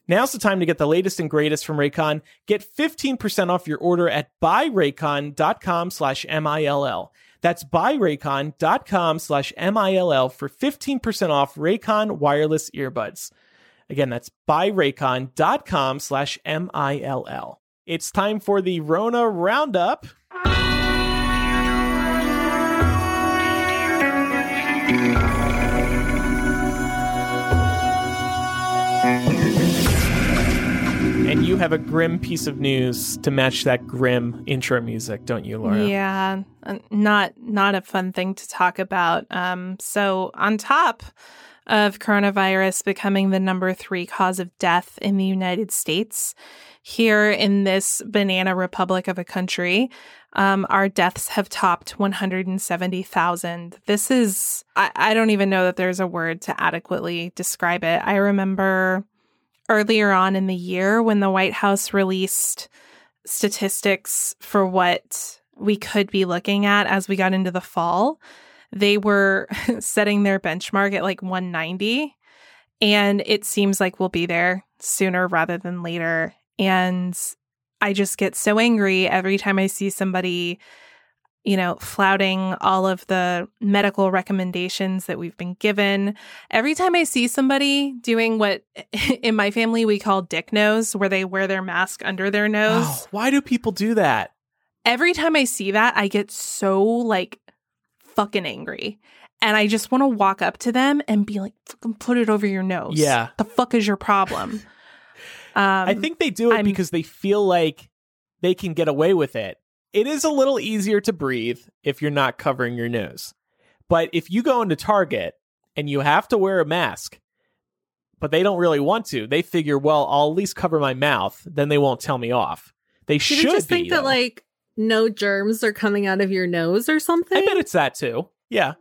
Now's the time to get the latest and greatest from Raycon. Get 15% off your order at buyraycon.com slash MILL. That's buyraycon.com slash MILL for 15% off Raycon wireless earbuds. Again, that's buyraycon.com slash MILL. It's time for the Rona Roundup. And you have a grim piece of news to match that grim intro music, don't you, Laura?
Yeah, uh, not not a fun thing to talk about. Um, so on top of coronavirus becoming the number three cause of death in the United States, here in this banana republic of a country, um, our deaths have topped 170,000. This is, I, I don't even know that there's a word to adequately describe it. I remember earlier on in the year when the White House released statistics for what we could be looking at as we got into the fall, they were [laughs] setting their benchmark at like 190. And it seems like we'll be there sooner rather than later. And I just get so angry every time I see somebody you know, flouting all of the medical recommendations that we've been given. Every time I see somebody doing what [laughs] in my family we call dick nose, where they wear their mask under their nose. Oh,
why do people do that?
Every time I see that, I get so like fucking angry. And I just want to walk up to them and be like, fucking put it over your nose.
Yeah.
The fuck is your problem? [laughs]
um, I think they do it I'm, because they feel like they can get away with it it is a little easier to breathe if you're not covering your nose. But if you go into Target and you have to wear a mask, but they don't really want to, they figure, well, I'll at least cover my mouth, then they won't tell me off. They should
just
be,
think that
though.
like no germs are coming out of your nose or something.
I bet it's that too. Yeah.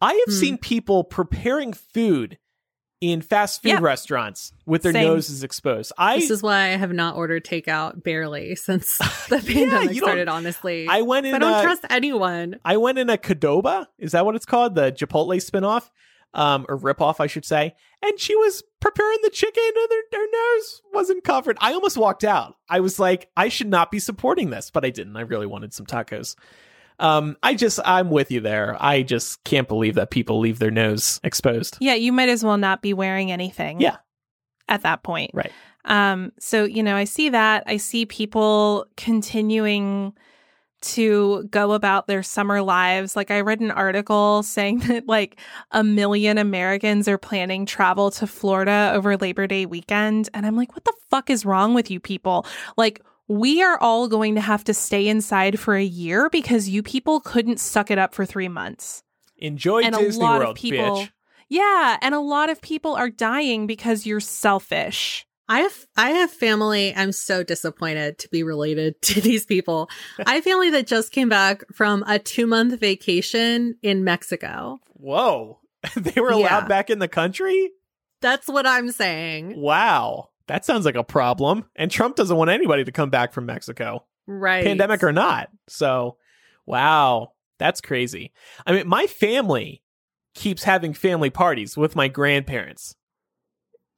I have hmm. seen people preparing food in fast food yeah. restaurants with their Same. noses exposed. I
This is why I have not ordered takeout barely [laughs] since [laughs] the pandemic yeah, started, honestly.
I went in
I don't
a,
trust anyone.
I went in a Qdoba. Is that what it's called? The Chipotle spinoff? Um, or ripoff, I should say. And she was preparing the chicken and her, her nose wasn't covered. I almost walked out. I was like, I should not be supporting this, but I didn't. I really wanted some tacos. Um, I just, I'm with you there. I just can't believe that people leave their nose exposed.
Yeah, you might as well not be wearing anything.
Yeah.
At that point.
Right.
Um, so, you know, I see that. I see people continuing to go about their summer lives. Like I read an article [laughs] saying that like a million Americans are planning travel to Florida over Labor Day weekend. And I'm like, what the fuck is wrong with you people? Like, we are all going to have to stay inside for a year because you people couldn't suck it up for three months.
Enjoy and Disney a lot World, of people, bitch.
Yeah, and a lot of people are dying because you're selfish.
I have I have family. I'm so disappointed to be related [laughs] to these people. I have family that just came back from a two month vacation in Mexico.
Whoa. [laughs] they were allowed yeah. back in the country?
That's what I'm saying.
Wow. That sounds like a problem. And Trump doesn't want anybody to come back from Mexico,
Right.
pandemic or not. So, wow, that's crazy. I mean, my family keeps having family parties with my grandparents.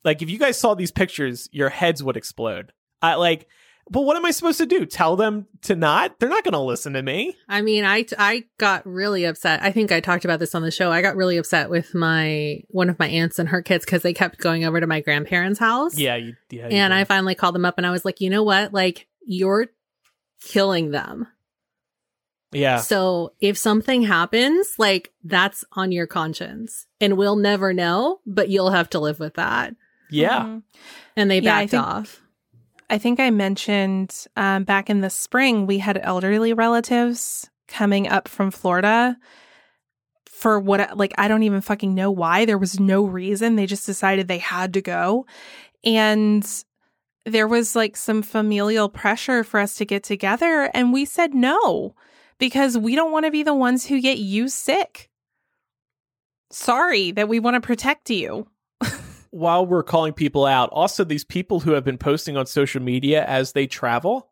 Like, if you guys saw these pictures, your heads would explode. I like, but what am I supposed to do? Tell them to not? They're not going to listen to me.
I mean, I I got really upset. I think I talked about this on the show. I got really upset with my one of my aunts and her kids because they kept going over to my grandparents' house.
Yeah, you, yeah. you
And
do.
I finally called them up and I was like, you know what? Like, you're killing them.
yeah,
So if something happens, like, that's on your conscience. And we'll never know, but you'll have to live with that.
yeah.
Mhm.
And they
Yeah,
backed
think-
off.
I think I mentioned um, back in the spring, we had elderly relatives coming up from Florida for what, like, I don't even fucking know why. There was no reason. They just decided they had to go. And there was like some familial pressure for us to get together. And we said no because we don't want to be the ones who get you sick. Sorry that we want to protect you.
While we're calling people out, also these people who have been posting on social media as they travel,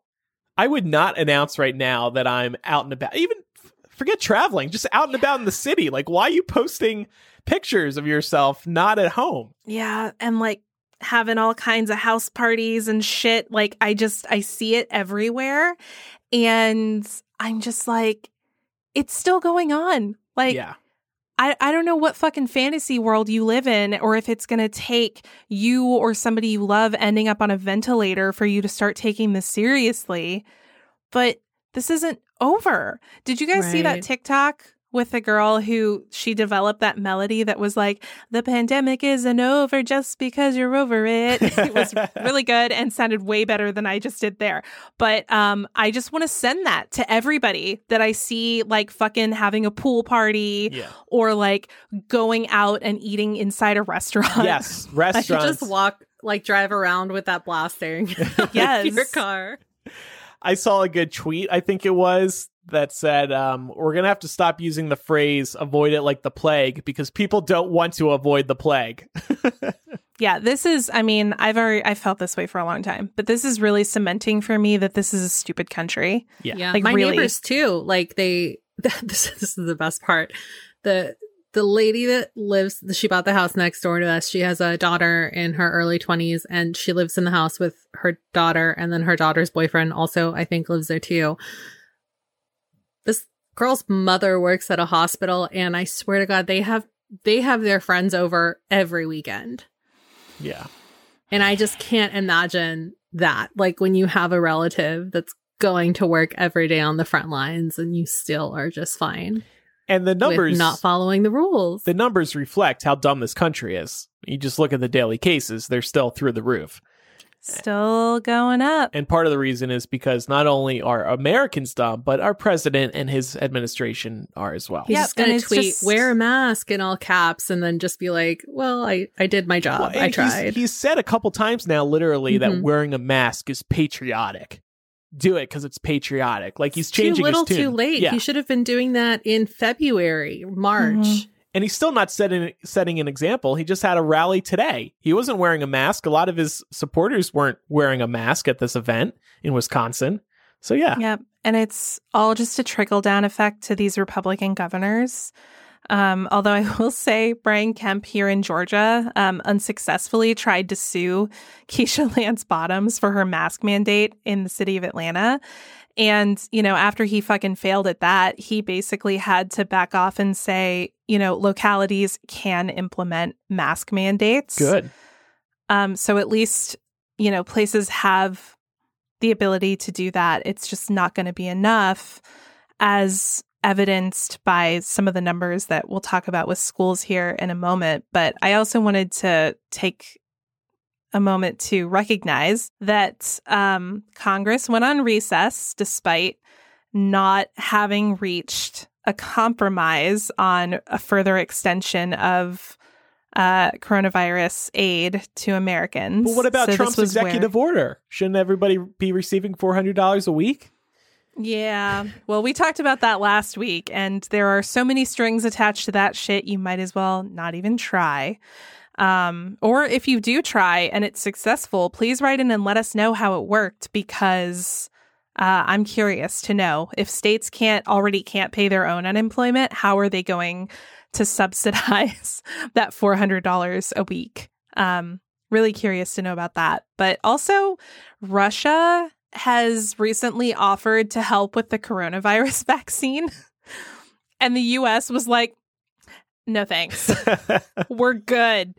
I would not announce right now that I'm out and about. Even forget traveling, just out and about in the city. Like, why are you posting pictures of yourself not at home?
Yeah, and like having all kinds of house parties and shit. Like I just I see it everywhere and I'm just like it's still going on. Like
yeah,
I I don't know what fucking fantasy world you live in or if it's going to take you or somebody you love ending up on a ventilator for you to start taking this seriously. But this isn't over. Did you guys see that TikTok with a girl who she developed that melody that was like, the pandemic isn't over just because you're over it. it was [laughs] really good and sounded way better than I just did there. But um, I just want to send that to everybody that I see like fucking having a pool party
yeah,
or like going out and eating inside a restaurant.
yes. [laughs]
I should
Restaurants.
just walk, like, drive around with that blasting.
Yes. [laughs]
In your car.
I saw a good tweet, I think it was, that said, um, we're going to have to stop using the phrase avoid it like the plague because people don't want to avoid the plague. [laughs]
Yeah, this is I mean, I've already I felt this way for a long time, but this is really cementing for me that this is a stupid country.
Yeah.
Yeah,
Like,
my
really.
neighbors too. Like they, [laughs] this, this is the best part. The the lady that lives, she bought the house next door to us. She has a daughter in her early twenties, and she lives in the house with her daughter, and then her daughter's boyfriend also, I think, lives there too. Girl's mother works at a hospital, and I swear to God, they have they have their friends over every weekend.
yeah.
And I just can't imagine that. Like when you have a relative that's going to work every day on the front lines and you still are just fine
And the numbers
not following the rules.
the numbers reflect how dumb this country is. You just look at the daily cases, they're still through the roof.
Still going up.
And part of the reason is because not only are Americans dumb, but our president and his administration are as well.
He's
Yep,
just going to tweet,
just-
wear a mask in all caps, and then just be like, well, I, I did my job.
Well,
I tried.
He's, said a couple times now, literally, that
Mhm.
wearing a mask is patriotic. Do it because it's patriotic. Like he's
too
changing
little,
his tune.
too late.
Yeah.
He should have been doing that in February, March.
Mhm.
And he's still not setting setting an example. He just had a rally today. He wasn't wearing a mask. A lot of his supporters weren't wearing a mask at this event in Wisconsin. So yeah,
Yep. And it's all just a trickle down effect to these Republican governors. Um, although I [laughs] will say Brian Kemp here in Georgia um, unsuccessfully tried to sue [laughs] Keisha Lance Bottoms for her mask mandate in the city of Atlanta. And, you know, after he fucking failed at that, he basically had to back off and say, you know, localities can implement mask mandates.
good.
Um, so at least, you know, places have the ability to do that. It's just not going to be enough, as evidenced by some of the numbers that we'll talk about with schools here in a moment. But I also wanted to take a moment to recognize that um, Congress went on recess despite not having reached a compromise on a further extension of uh, coronavirus aid to Americans.
But what about
So
Trump's
was where-
executive order? Shouldn't everybody be receiving four hundred dollars a week?
Yeah. Well, we talked about that last week, and there are so many strings attached to that shit, you might as well not even try. Um, or if you do try and it's successful, please write in and let us know how it worked because uh, I'm curious to know if states can't already can't pay their own unemployment, how are they going to subsidize [laughs] that $400 a week? Um, really curious to know about that. But also, Russia has recently offered to help with the coronavirus [laughs] vaccine. and the US was like, no thanks. [laughs] We're good.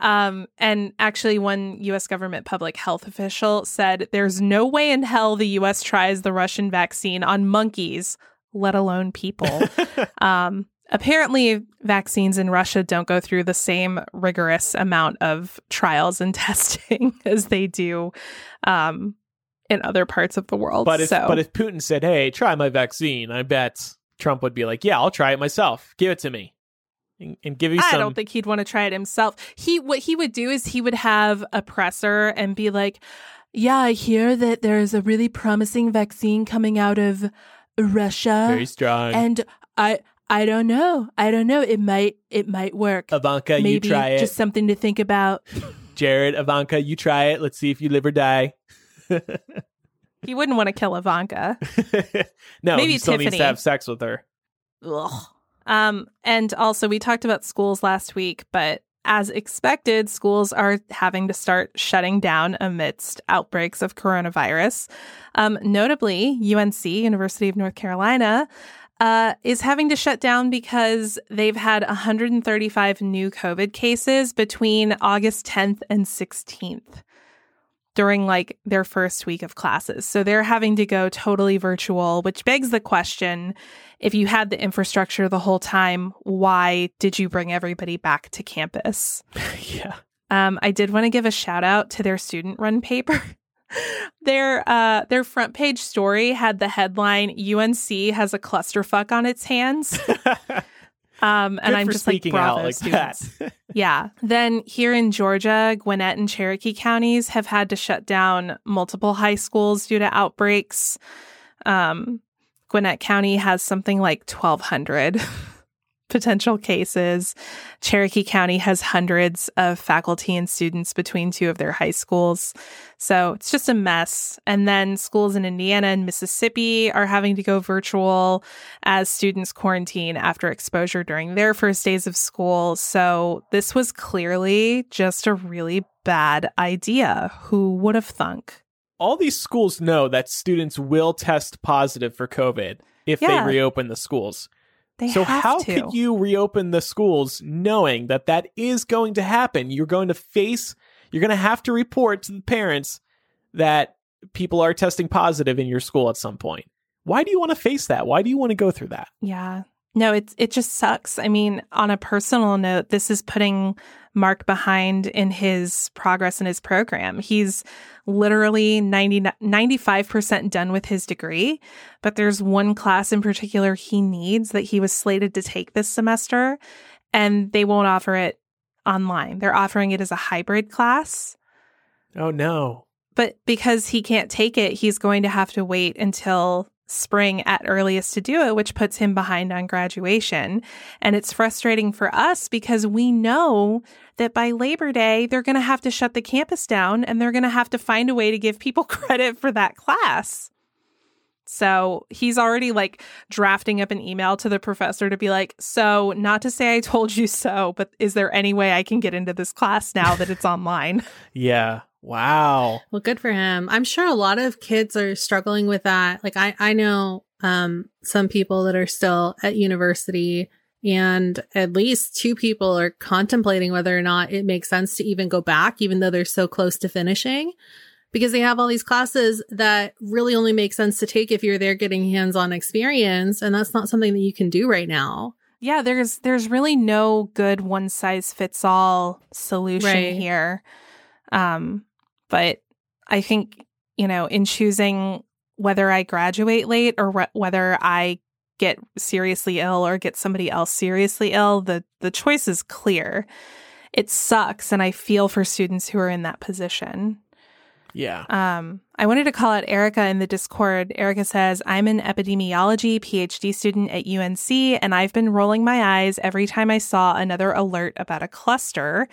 Um, and actually, one US government public health official said there's no way in hell the US tries the Russian vaccine on monkeys, let alone people. [laughs] um, apparently, vaccines in Russia don't go through the same rigorous amount of trials and [laughs] testing as they do um, in other parts of the world.
But if
so.
but if Putin said, "Hey, try my vaccine," I bet Trump would be like, "Yeah, I'll try it myself. Give it to me." And, and give you
I don't think he'd want to try it himself. He what he would do is he would have a presser and be like, "Yeah, I hear that there's a really promising vaccine coming out of Russia,
very strong.
and I I don't know. I don't know. It might it might work.
Ivanka,
Maybe
you try it.
just something to think about." [laughs]
Jared, Ivanka, you try it. Let's see if you live or die. [laughs]
He wouldn't want to kill Ivanka. [laughs]
no,
Maybe
he still needs
Tiffany.
to have sex with her.
Ugh. Um, and also, we talked about schools last week, but as expected, schools are having to start shutting down amidst outbreaks of coronavirus. Um, notably, UNC, University of North Carolina, uh, is having to shut down because they've had 135 new COVID cases between August 10th and 16th during like their first week of classes. So they're having to go totally virtual, which begs the question if you had the infrastructure the whole time, why did you bring everybody back to campus? [laughs]
yeah.
Um, I did want to give a shout out to their student run paper. [laughs] their uh, their front page story had the headline UNC has a clusterfuck on its hands. [laughs] Um, and I'm just like, bravo,
out like
students.
that.
Yeah. Then here in Georgia, Gwinnett and Cherokee counties have had to shut down multiple high schools due to outbreaks. Um, Gwinnett County has something like 1,200 [laughs] potential cases. Cherokee County has hundreds of faculty and students between two of their high schools. So it's just a mess. And then schools in Indiana and Mississippi are having to go virtual as students quarantine after exposure during their first days of school. So this was clearly just a really bad idea. Who would have thunk?
All these schools know that students will test positive for COVID if
Yeah.
they reopen the schools.
They
so how
to.
could you reopen the schools knowing that that is going to happen? You're going to face you're going to have to report to the parents that people are testing positive in your school at some point. Why do you want to face that? Why do you want to go through that?
Yeah. No, it it just sucks. I mean, on a personal note, this is putting Mark behind in his progress in his program. He's literally 90, 95% done with his degree, but there's one class in particular he needs that he was slated to take this semester, and they won't offer it online. They're offering it as a hybrid class.
Oh no.
But because he can't take it, he's going to have to wait until spring at earliest to do it, which puts him behind on graduation. And it's frustrating for us because we know that by Labor Day, they're going to have to shut the campus down and they're going to have to find a way to give people [laughs] credit for that class. So he's already like drafting up an email to the professor to be like, So, not to say I told you so, but is there any way I can get into this class now that it's online? [laughs]
Yeah. Wow.
Well, good for him. I'm sure a lot of kids are struggling with that. Like I, I know um, some people that are still at university and at least two people are contemplating whether or not it makes sense to even go back, even though they're so close to finishing because they have all these classes that really only make sense to take if you're there getting hands-on experience. And that's not something that you can do right now.
Yeah, there's there's really no good one size fits all solution
Right.
here. Um, but I think you know, in choosing whether I graduate late or wh- whether I get seriously ill or get somebody else seriously ill, the the choice is clear. It sucks, and I feel for students who are in that position.
Yeah.
Um, I wanted to call out Erica in the Discord. Erica says, I'm an epidemiology PhD student at UNC, and I've been rolling my eyes every time I saw another alert about a cluster.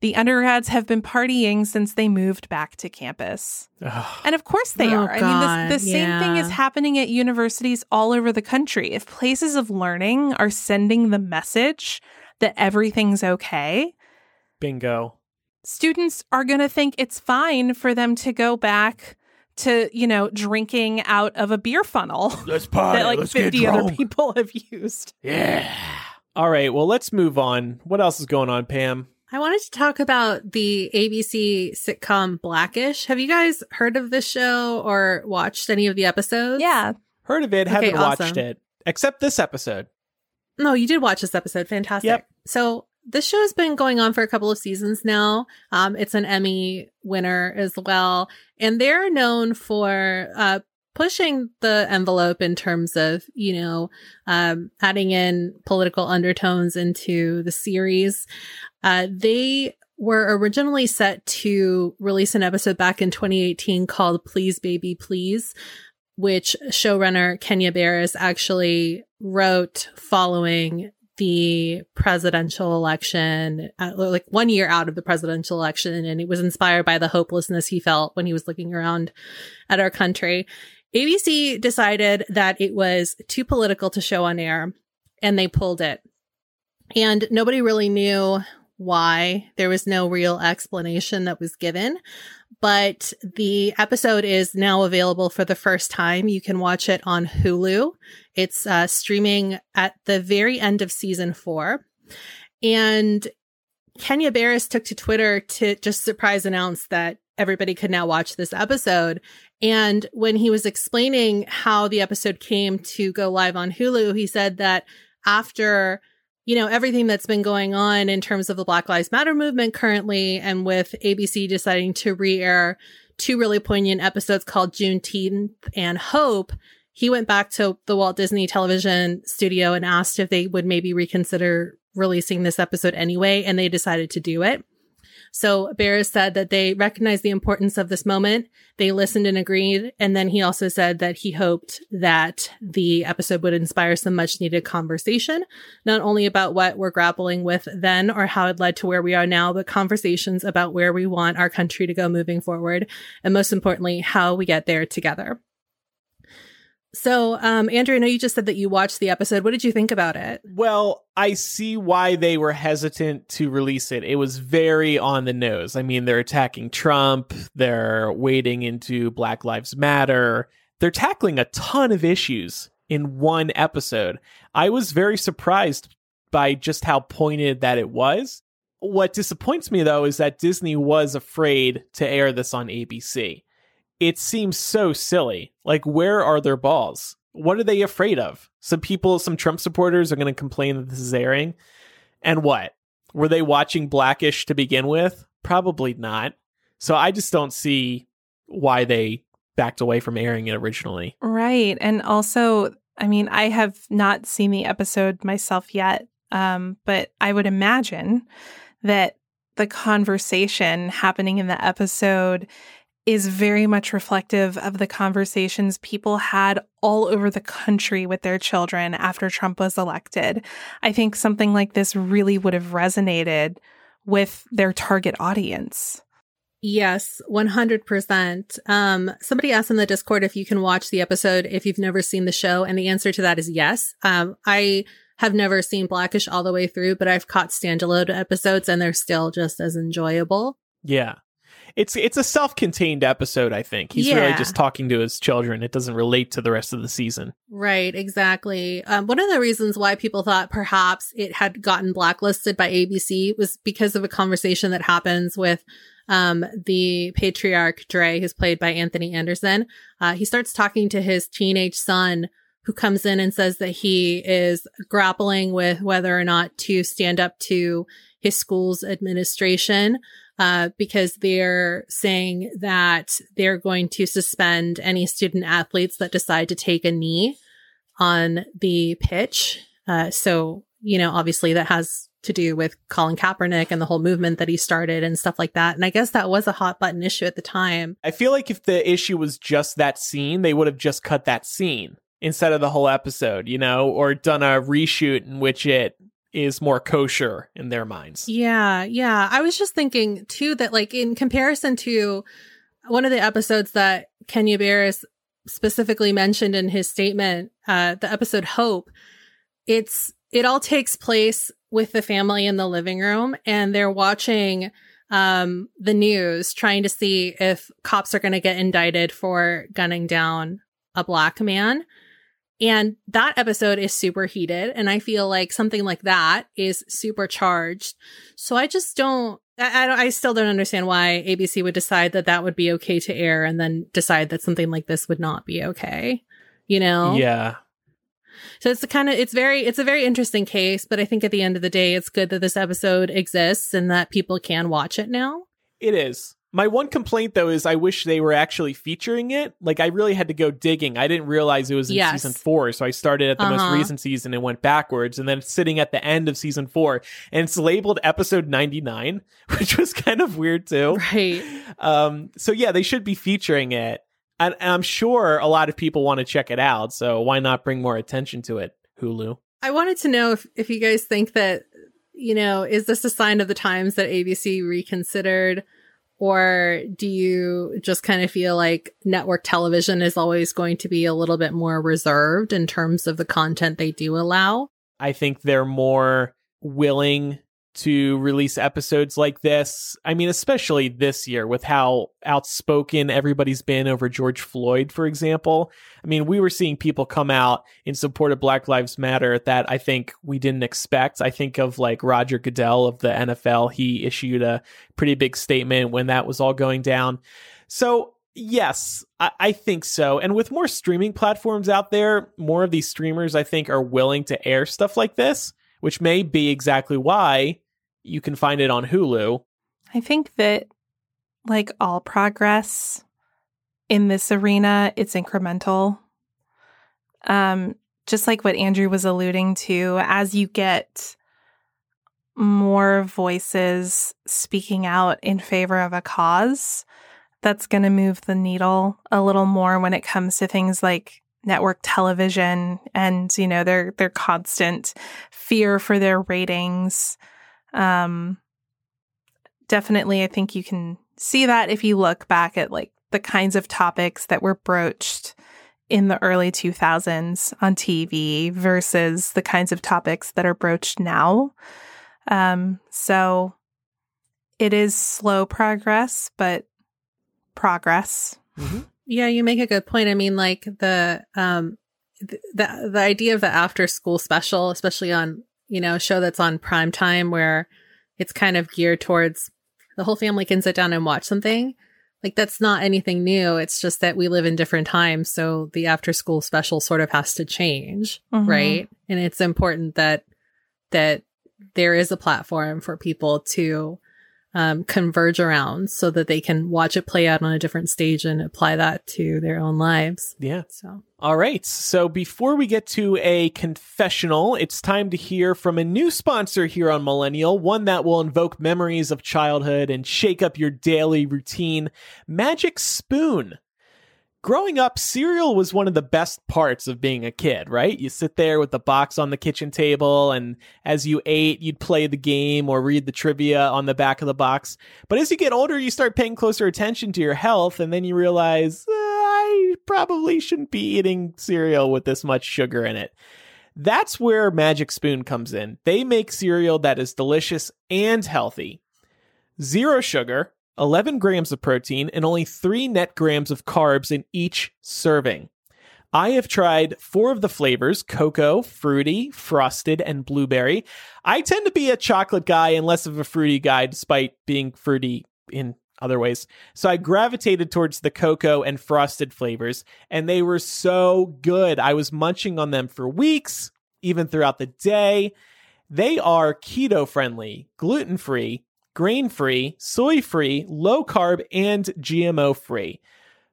The undergrads have been partying since they moved back to campus.
Ugh.
And of course they
Oh,
are. I mean, this, the same thing is happening at universities all over the country. If places of learning are sending the message that everything's okay,
Bingo.
students are going to think it's fine for them to go back to, you know, drinking out of a beer funnel [laughs]
Let's party.
that like 50 other people have used.
Yeah. All right. Well, let's move on. What else is going on, Pam?
I wanted to talk about the ABC sitcom Blackish. Have you guys heard of this show or watched any of the episodes?
Yeah.
Heard of it?
Okay,
haven't watched
awesome.
it. Except this episode.
No, you did watch this episode. Fantastic.
Yep.
So this show has been going on for a couple of seasons now. Um, it's an Emmy winner as well, and they're known for uh, pushing the envelope in terms of you know um, adding in political undertones into the series. Uh, they were originally set to release an episode back in 2018 called "Please, Baby, Please." Which showrunner Kenya Barris actually wrote following the presidential election, uh, like one year out of the presidential election. And it was inspired by the hopelessness he felt when he was looking around at our country. ABC decided that it was too political to show on air and they pulled it. And nobody really knew why. There was no real explanation that was given. But the episode is now available for the first time. You can watch it on Hulu. It's uh, streaming at the very end of season four. And Kenya Barris took to Twitter to just surprise announce that everybody could now watch this episode. And when he was explaining how the episode came to go live on Hulu, he said that after you know, everything that's been going on in terms of the Black Lives Matter movement currently, and with ABC deciding to re air two really poignant episodes called Juneteenth and Hope, he went back to the Walt Disney television studio and asked if they would maybe reconsider releasing this episode anyway, and they decided to do it. So Barris said that they recognized the importance of this moment. They listened and agreed. And then he also said that he hoped that the episode would inspire some much needed conversation, not only about what we're grappling with then or how it led to where we are now, but conversations about where we want our country to go moving forward. And most importantly, how we get there together. So, um, Andrew, I know you just said that you watched the episode. What did you think about it?
Well, I see why they were hesitant to release it. It was very on the nose. I mean, they're attacking Trump, they're wading into Black Lives Matter, they're tackling a ton of issues in one episode. I was very surprised by just how pointed that it was. What disappoints me, though, is that Disney was afraid to air this on ABC. It seems so silly. Like, where are their balls? What are they afraid of? Some people, some Trump supporters are going to complain that this is airing. And what? Were they watching Blackish to begin with? Probably not. So I just don't see why they backed away from airing it originally.
Right. And also, I mean, I have not seen the episode myself yet, um, but I would imagine that the conversation happening in the episode is very much reflective of the conversations people had all over the country with their children after Trump was elected. I think something like this really would have resonated with their target audience.
Yes, 100%. Um, somebody asked in the Discord if you can watch the episode if you've never seen the show. And the answer to that is yes. Um, I have never seen Blackish all the way through, but I've caught standalone episodes and they're still just as enjoyable.
Yeah. It's it's a self-contained episode, I think. He's really just talking to his children. It doesn't relate to the rest of the season.
Right, exactly. Um, one of the reasons why people thought perhaps it had gotten blacklisted by ABC was because of a conversation that happens with um, the patriarch Dre, who's played by Anthony Anderson. Uh, he starts talking to his teenage son, who comes in and says that he is grappling with whether or not to stand up to his school's administration uh, because they're saying that they're going to suspend any student athletes that decide to take a knee on the pitch. Uh, so, you know, obviously that has to do with Colin Kaepernick and the whole movement that he started and stuff like that. And I guess that was a hot button issue at the time.
I feel like if the issue was just that scene, they would have just cut that scene instead of the whole episode, you know, or done a reshoot in which it is more kosher in their minds.
Yeah, yeah. I was just thinking too that like in comparison to one of the episodes that Kenya Barris specifically mentioned in his statement, uh, the episode Hope, it's it all takes place with the family in the living room and they're watching um, the news trying to see if cops are going to get indicted for gunning down a black man. And that episode is super heated. And I feel like something like that is super charged. So I just don't, I, I, I still don't understand why ABC would decide that that would be okay to air and then decide that something like this would not be okay. You know?
Yeah.
So it's the kind of it's very it's a very interesting case, but I think at the end of the day, it's good that this episode exists and that people can watch it now.
It is. My one complaint though is I wish they were actually featuring it. Like I really had to go digging. I didn't realize it was in
Yes.
season four, so I started at the most
Uh-huh.
recent season and went backwards, and then sitting at the end of season four, and it's labeled episode ninety nine, [laughs] which was kind of weird too.
Right.
Um, so yeah, they should be featuring it, and, and I'm sure a lot of people want to check it out. So why not bring more attention to it, Hulu?
I wanted to know if, if you guys think that, you know, is this a sign of the times that ABC reconsidered? Or do you just kind of feel like network television is always going to be a little bit more reserved in terms of the content they do allow?
I think they're more willing to release episodes like this. I mean, especially this year with how outspoken everybody's been over George Floyd, for example. I mean, we were seeing people come out in support of Black Lives Matter that I think we didn't expect. I think of like Roger Goodell of the NFL. He issued a pretty big statement when that was all going down. So, yes, I, I think so. And with more streaming platforms out there, more of these streamers, I think, are willing to air stuff like this, which may be exactly why you can find it on Hulu.
I think that, like all progress in this arena, it's incremental. Um, just like what Andrew was alluding to, as you get more voices speaking out in favor of a cause, that's going to move the needle a little more when it comes to things like network television and you know their their constant fear for their ratings um definitely i think you can see that if you look back at like the kinds of topics that were broached in the early 2000s on TV versus the kinds of topics that are broached now. Um, so it is slow progress, but progress.
Yeah, you make a good point. I mean, like the um the the idea of the after school special, especially on you know show that's on prime time where it's kind of geared towards the whole family can sit down and watch something. Like that's not anything new. It's just that we live in different times, so the after school special sort of has to change,
Mhm.
right? And it's important that that there is a platform for people to um, converge around so that they can watch it play out on a different stage and apply that to their own lives.
Yeah.
So,
All right. So before we get to a confessional, it's time to hear from a new sponsor here on Millennial, one that will invoke memories of childhood and shake up your daily routine Magic Spoon. Growing up, cereal was one of the best parts of being a kid, right? You sit there with the box on the kitchen table, and as you ate, you'd play the game or read the trivia on the back of the box. But as you get older, you start paying closer attention to your health, and then you realize, "Uh, I probably shouldn't be eating cereal with this much sugar in it. That's where Magic Spoon comes in. They make cereal that is delicious and healthy. Zero sugar, 11 grams of protein, and only 3 net grams of carbs in each serving. I have tried four of the flavors cocoa, fruity, frosted, and blueberry. I tend to be a chocolate guy and less of a fruity guy, despite being fruity in other ways. So I gravitated towards the cocoa and frosted flavors, and they were so good. I was munching on them for weeks, even throughout the day. They are keto friendly, gluten free, grain free, soy free, low carb, and GMO free.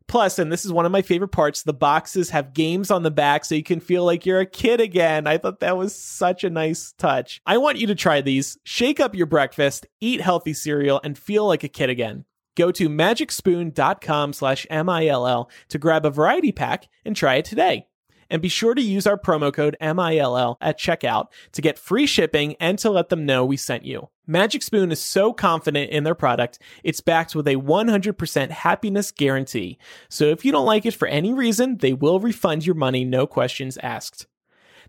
Plus, and this is one of my favorite parts, the boxes have games on the back so you can feel like you're a kid again. I thought that was such a nice touch. I want you to try these. Shake up your breakfast, eat healthy cereal, and feel like a kid again. Go to magicspoon.com slash M-I-L-L to grab a variety pack and try it today. And be sure to use our promo code MILL at checkout to get free shipping and to let them know we sent you. Magic Spoon is so confident in their product, it's backed with a 100% happiness guarantee. So if you don't like it for any reason, they will refund your money, no questions asked.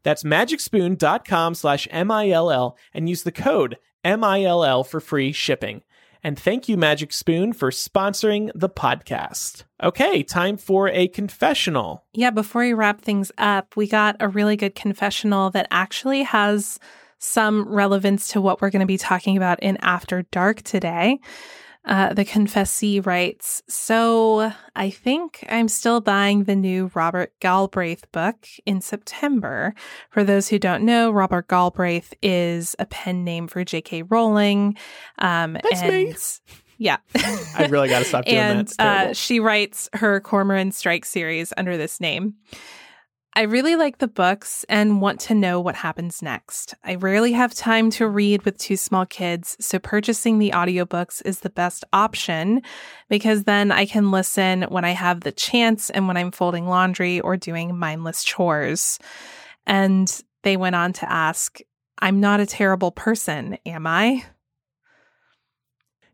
That's magicspoon.com slash MILL and use the code MILL for free shipping. And thank you, Magic Spoon, for sponsoring the podcast. Okay, time for a confessional.
Yeah, before we wrap things up, we got a really good confessional that actually has some relevance to what we're going to be talking about in After Dark today. Uh, the confessee writes, So I think I'm still buying the new Robert Galbraith book in September. For those who don't know, Robert Galbraith is a pen name for J.K. Rowling. Um,
That's
and
me.
Yeah.
I really got to stop doing [laughs]
and
that.
Uh, she writes her Cormoran Strike series under this name. I really like the books and want to know what happens next. I rarely have time to read with two small kids, so purchasing the audiobooks is the best option because then I can listen when I have the chance and when I'm folding laundry or doing mindless chores. And they went on to ask, I'm not a terrible person, am I?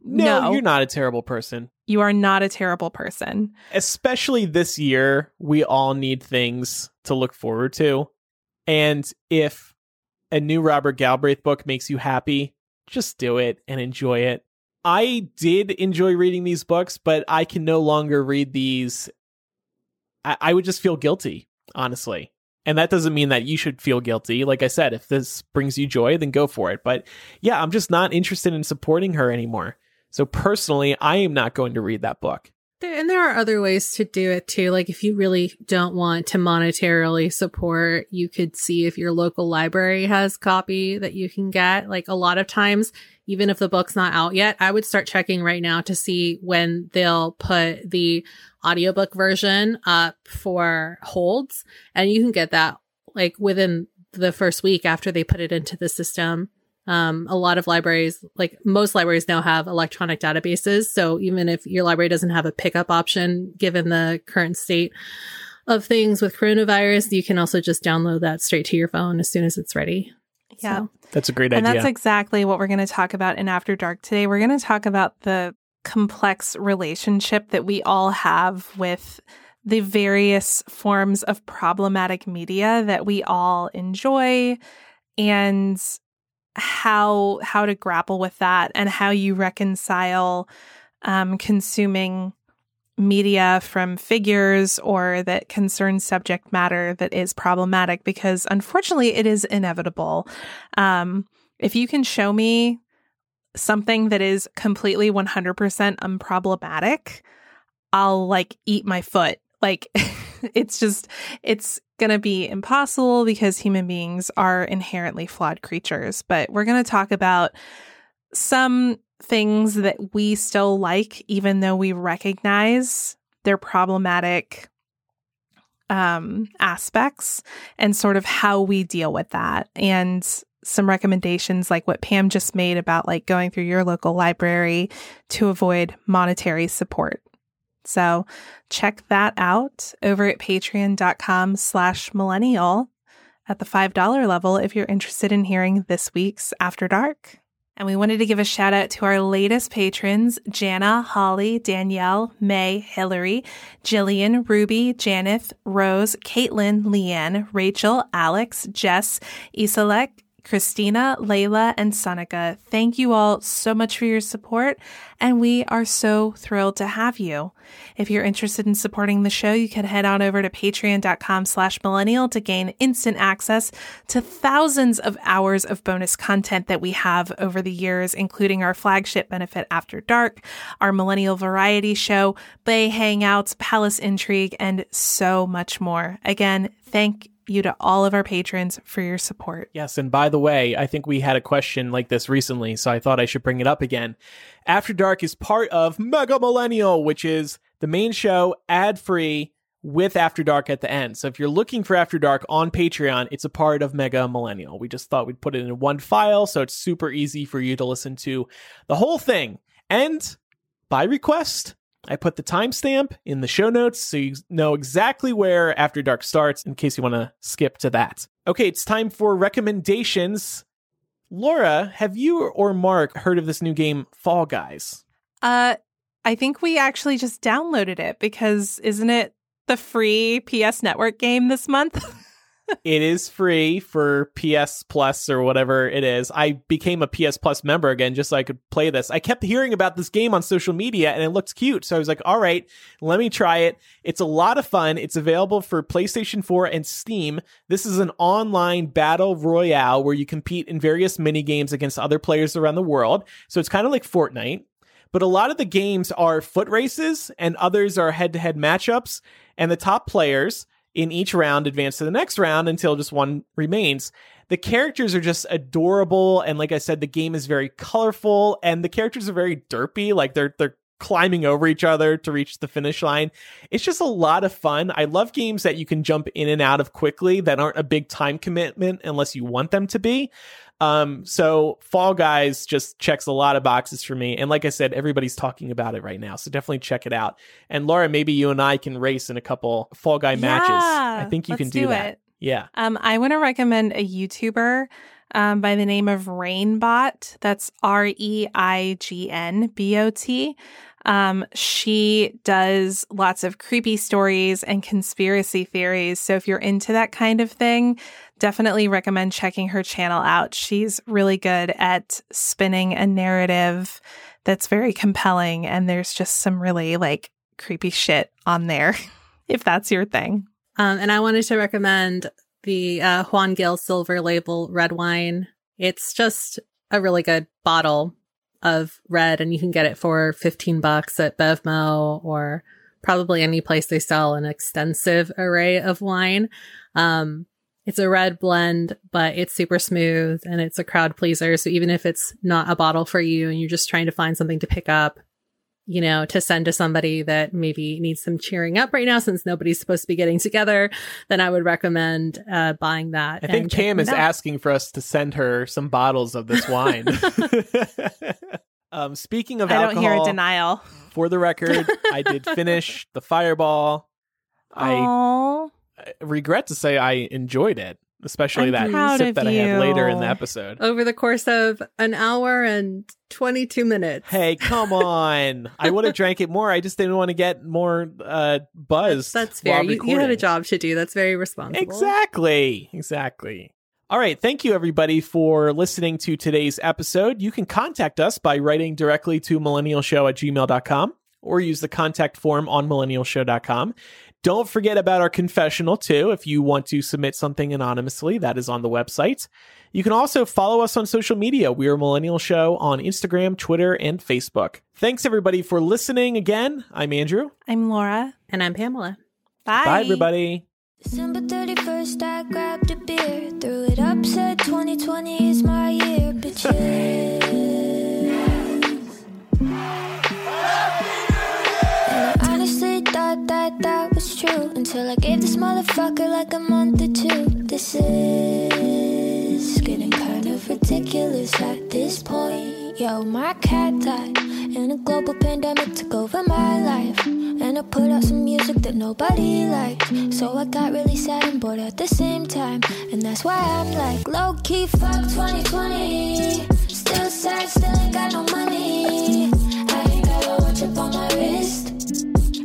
no, you're not a terrible person.
You are not a terrible person.
especially this year, we all need things to look forward to. And if a new Robert Galbraith book makes you happy, just do it and enjoy it. I did enjoy reading these books, but I can no longer read these. I, I would just feel guilty, honestly. And that doesn't mean that you should feel guilty. Like I said, if this brings you joy, then go for it. But yeah, I'm just not interested in supporting her anymore. So personally, I am not going to read that book.
And there are other ways to do it too. Like if you really don't want to monetarily support, you could see if your local library has copy that you can get. Like a lot of times, even if the book's not out yet, I would start checking right now to see when they'll put the audiobook version up for holds. And you can get that like within the first week after they put it into the system. Um, a lot of libraries, like most libraries now have electronic databases. So even if your library doesn't have a pickup option, given the current state of things with coronavirus, you can also just download that straight to your phone as soon as it's ready.
Yeah.
So,
That's a great
And
idea.
And that's exactly what we're going to talk about in After Dark today. We're going to talk about the complex relationship that we all have with the various forms of problematic media that we all enjoy and how how to grapple with that and how you reconcile um, consuming media from figures or that concerns subject matter that is problematic because unfortunately it is inevitable. Um, if you can show me something that is completely 100% unproblematic, I'll like eat my foot. Like [laughs] it's just, it's going to be impossible because human beings are inherently flawed creatures. But we're going to talk about some things that we still like, even though we recognize their problematic um, aspects and sort of how we deal with that. And some recommendations like what Pam just made about like going through your local library to avoid monetary support. So check that out over at patreon.com slash millennial at the $5 level if you're interested in hearing this week's After Dark. And we wanted to give a shout out to our latest patrons Jana, Holly, Danielle, May, Hillary, Jillian, Ruby, Janeth, Rose, Caitlin, Leanne, Rachel, Alex, Jess, Isalek, Christina, Layla, and Sonica. Thank you all so much for your support, and we are so thrilled to have you. If you're interested in supporting the show, you can head on over to patreon.com slash millennial to gain instant access to thousands of hours of bonus content that we have over the years, including our flagship benefit After Dark, our millennial variety show, Bay Hangouts, Palace Intrigue, and so much more. Again, thank you to all of our patrons for your support.
Yes, and by the way, I think we had a question like this recently, so I thought I should bring it up again. After Dark is part of Mega Millennial, which is the main show ad free with After Dark at the end. So if you're looking for After Dark on Patreon, it's a part of Mega Millennial. We just thought we'd put it in one file so it's super easy for you to listen to the whole thing. And by request, I put the timestamp in the show notes so you know exactly where After Dark starts in case you want to skip to that. Okay, it's time for recommendations. Laura, have you or Mark heard of this new game, Fall Guys?
Uh, I think we actually just downloaded it because isn't it the free PS Network game this month? [laughs]
it is free for PS Plus or whatever it is. I became a PS Plus member again just so I could play this. I kept hearing about this game on social media and it looked cute. So I was like, all right, let me try it. It's a lot of fun. It's available for PlayStation 4 and Steam. This is an online battle royale where you compete in various mini games against other players around the world. So it's kind of like Fortnite. But a lot of the games are foot races and others are head to head matchups. And the top players in each round advance to the next round until just one remains. The characters are just adorable and like I said the game is very colorful and the characters are very derpy like they're they're climbing over each other to reach the finish line. It's just a lot of fun. I love games that you can jump in and out of quickly that aren't a big time commitment unless you want them to be. Um, so Fall Guys just checks a lot of boxes for me. And like I said, everybody's talking about it right now. So definitely check it out. And Laura, maybe you and I can race in a couple Fall Guy matches. I think you can do,
do
that.
It.
Yeah.
Um, I want to recommend a YouTuber um, by the name of ReignBot. That's R E I G N B O T. Um, she does lots of creepy stories and conspiracy theories. So if you're into that kind of thing, definitely recommend checking her channel out. She's really good at spinning a narrative that's very compelling. And there's just some really like creepy shit on there, [laughs] if that's your thing.
Um, and I wanted to recommend the uh, Juan Gil Silver Label red wine. It's just a really good bottle of red and you can get it for 15 bucks at Bevmo or probably any place they sell an extensive array of wine. Um, it's a red blend, but it's super smooth and it's a crowd pleaser. So even if it's not a bottle for you and you're just trying to find something to pick up, you know, to send to somebody that maybe needs some cheering up right now since nobody's supposed to be getting together, then I would recommend uh, buying that.
I think Cam is asking for us to send her some bottles of this wine. [laughs] [laughs] um, speaking of
I
alcohol,
don't hear a denial.
For the record, I did [laughs] finish the Fireball.
Aww.
I regret to say I enjoyed it, especially
I'm
that
proud
sip
of
that I had later in the episode.
Over the course of an hour and 22 minutes.
Hey, come [laughs] on! I would have drank it more. I just didn't want to get more uh, buzz.
That's fair. You, you had a job to do. That's very responsible.
Exactly. Exactly. All right. Thank you, everybody, for listening to today's episode. You can contact us by writing directly to millennialshow at gmail.com or use the contact form on millennialshow.com. Don't forget about our confessional, too. If you want to submit something anonymously, that is on the website. You can also follow us on social media. We are Millennial Show on Instagram, Twitter, and Facebook. Thanks, everybody, for listening again. I'm Andrew.
I'm Laura.
And I'm Pamela.
Bye.
Bye, everybody.
December 31st, I grabbed a beer, threw it up, said 2020 is my year, bitches. I gave this motherfucker like a month or two. This is getting kind of ridiculous at this point. Yo, my cat died, and a global pandemic took over my life. And I put out some music that nobody liked. So I got really sad and bored at the same time. And that's why I'm like, low key, fuck 2020. Still sad, still ain't got no money. I ain't got a watch up on my wrist.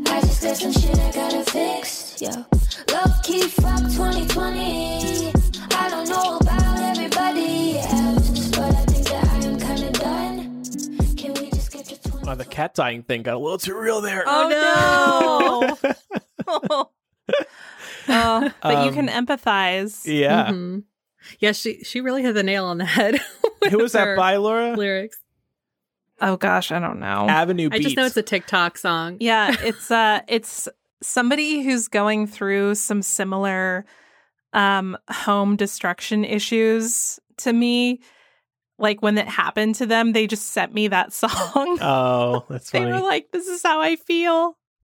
I just got some shit I gotta fix. Yo, low key, fuck 2020. I don't know about everybody else, but I think that I am kinda done. Can we just get to 20?
Oh, the cat dying thing got a little too real there.
Oh, no. [laughs] [laughs] oh, but you
Um,
can empathize.
Yeah.
Mhm. Yeah, she she really hit the nail on the head. [laughs] with
Who was that by, Laura?
Lyrics.
Oh gosh, I don't know.
Avenue
I just know it's a TikTok song.
yeah, it's uh it's somebody who's going through some similar um home destruction issues to me. Like when it happened to them, they just sent me that [laughs] song.
Oh, that's
they were like, "This is how I feel."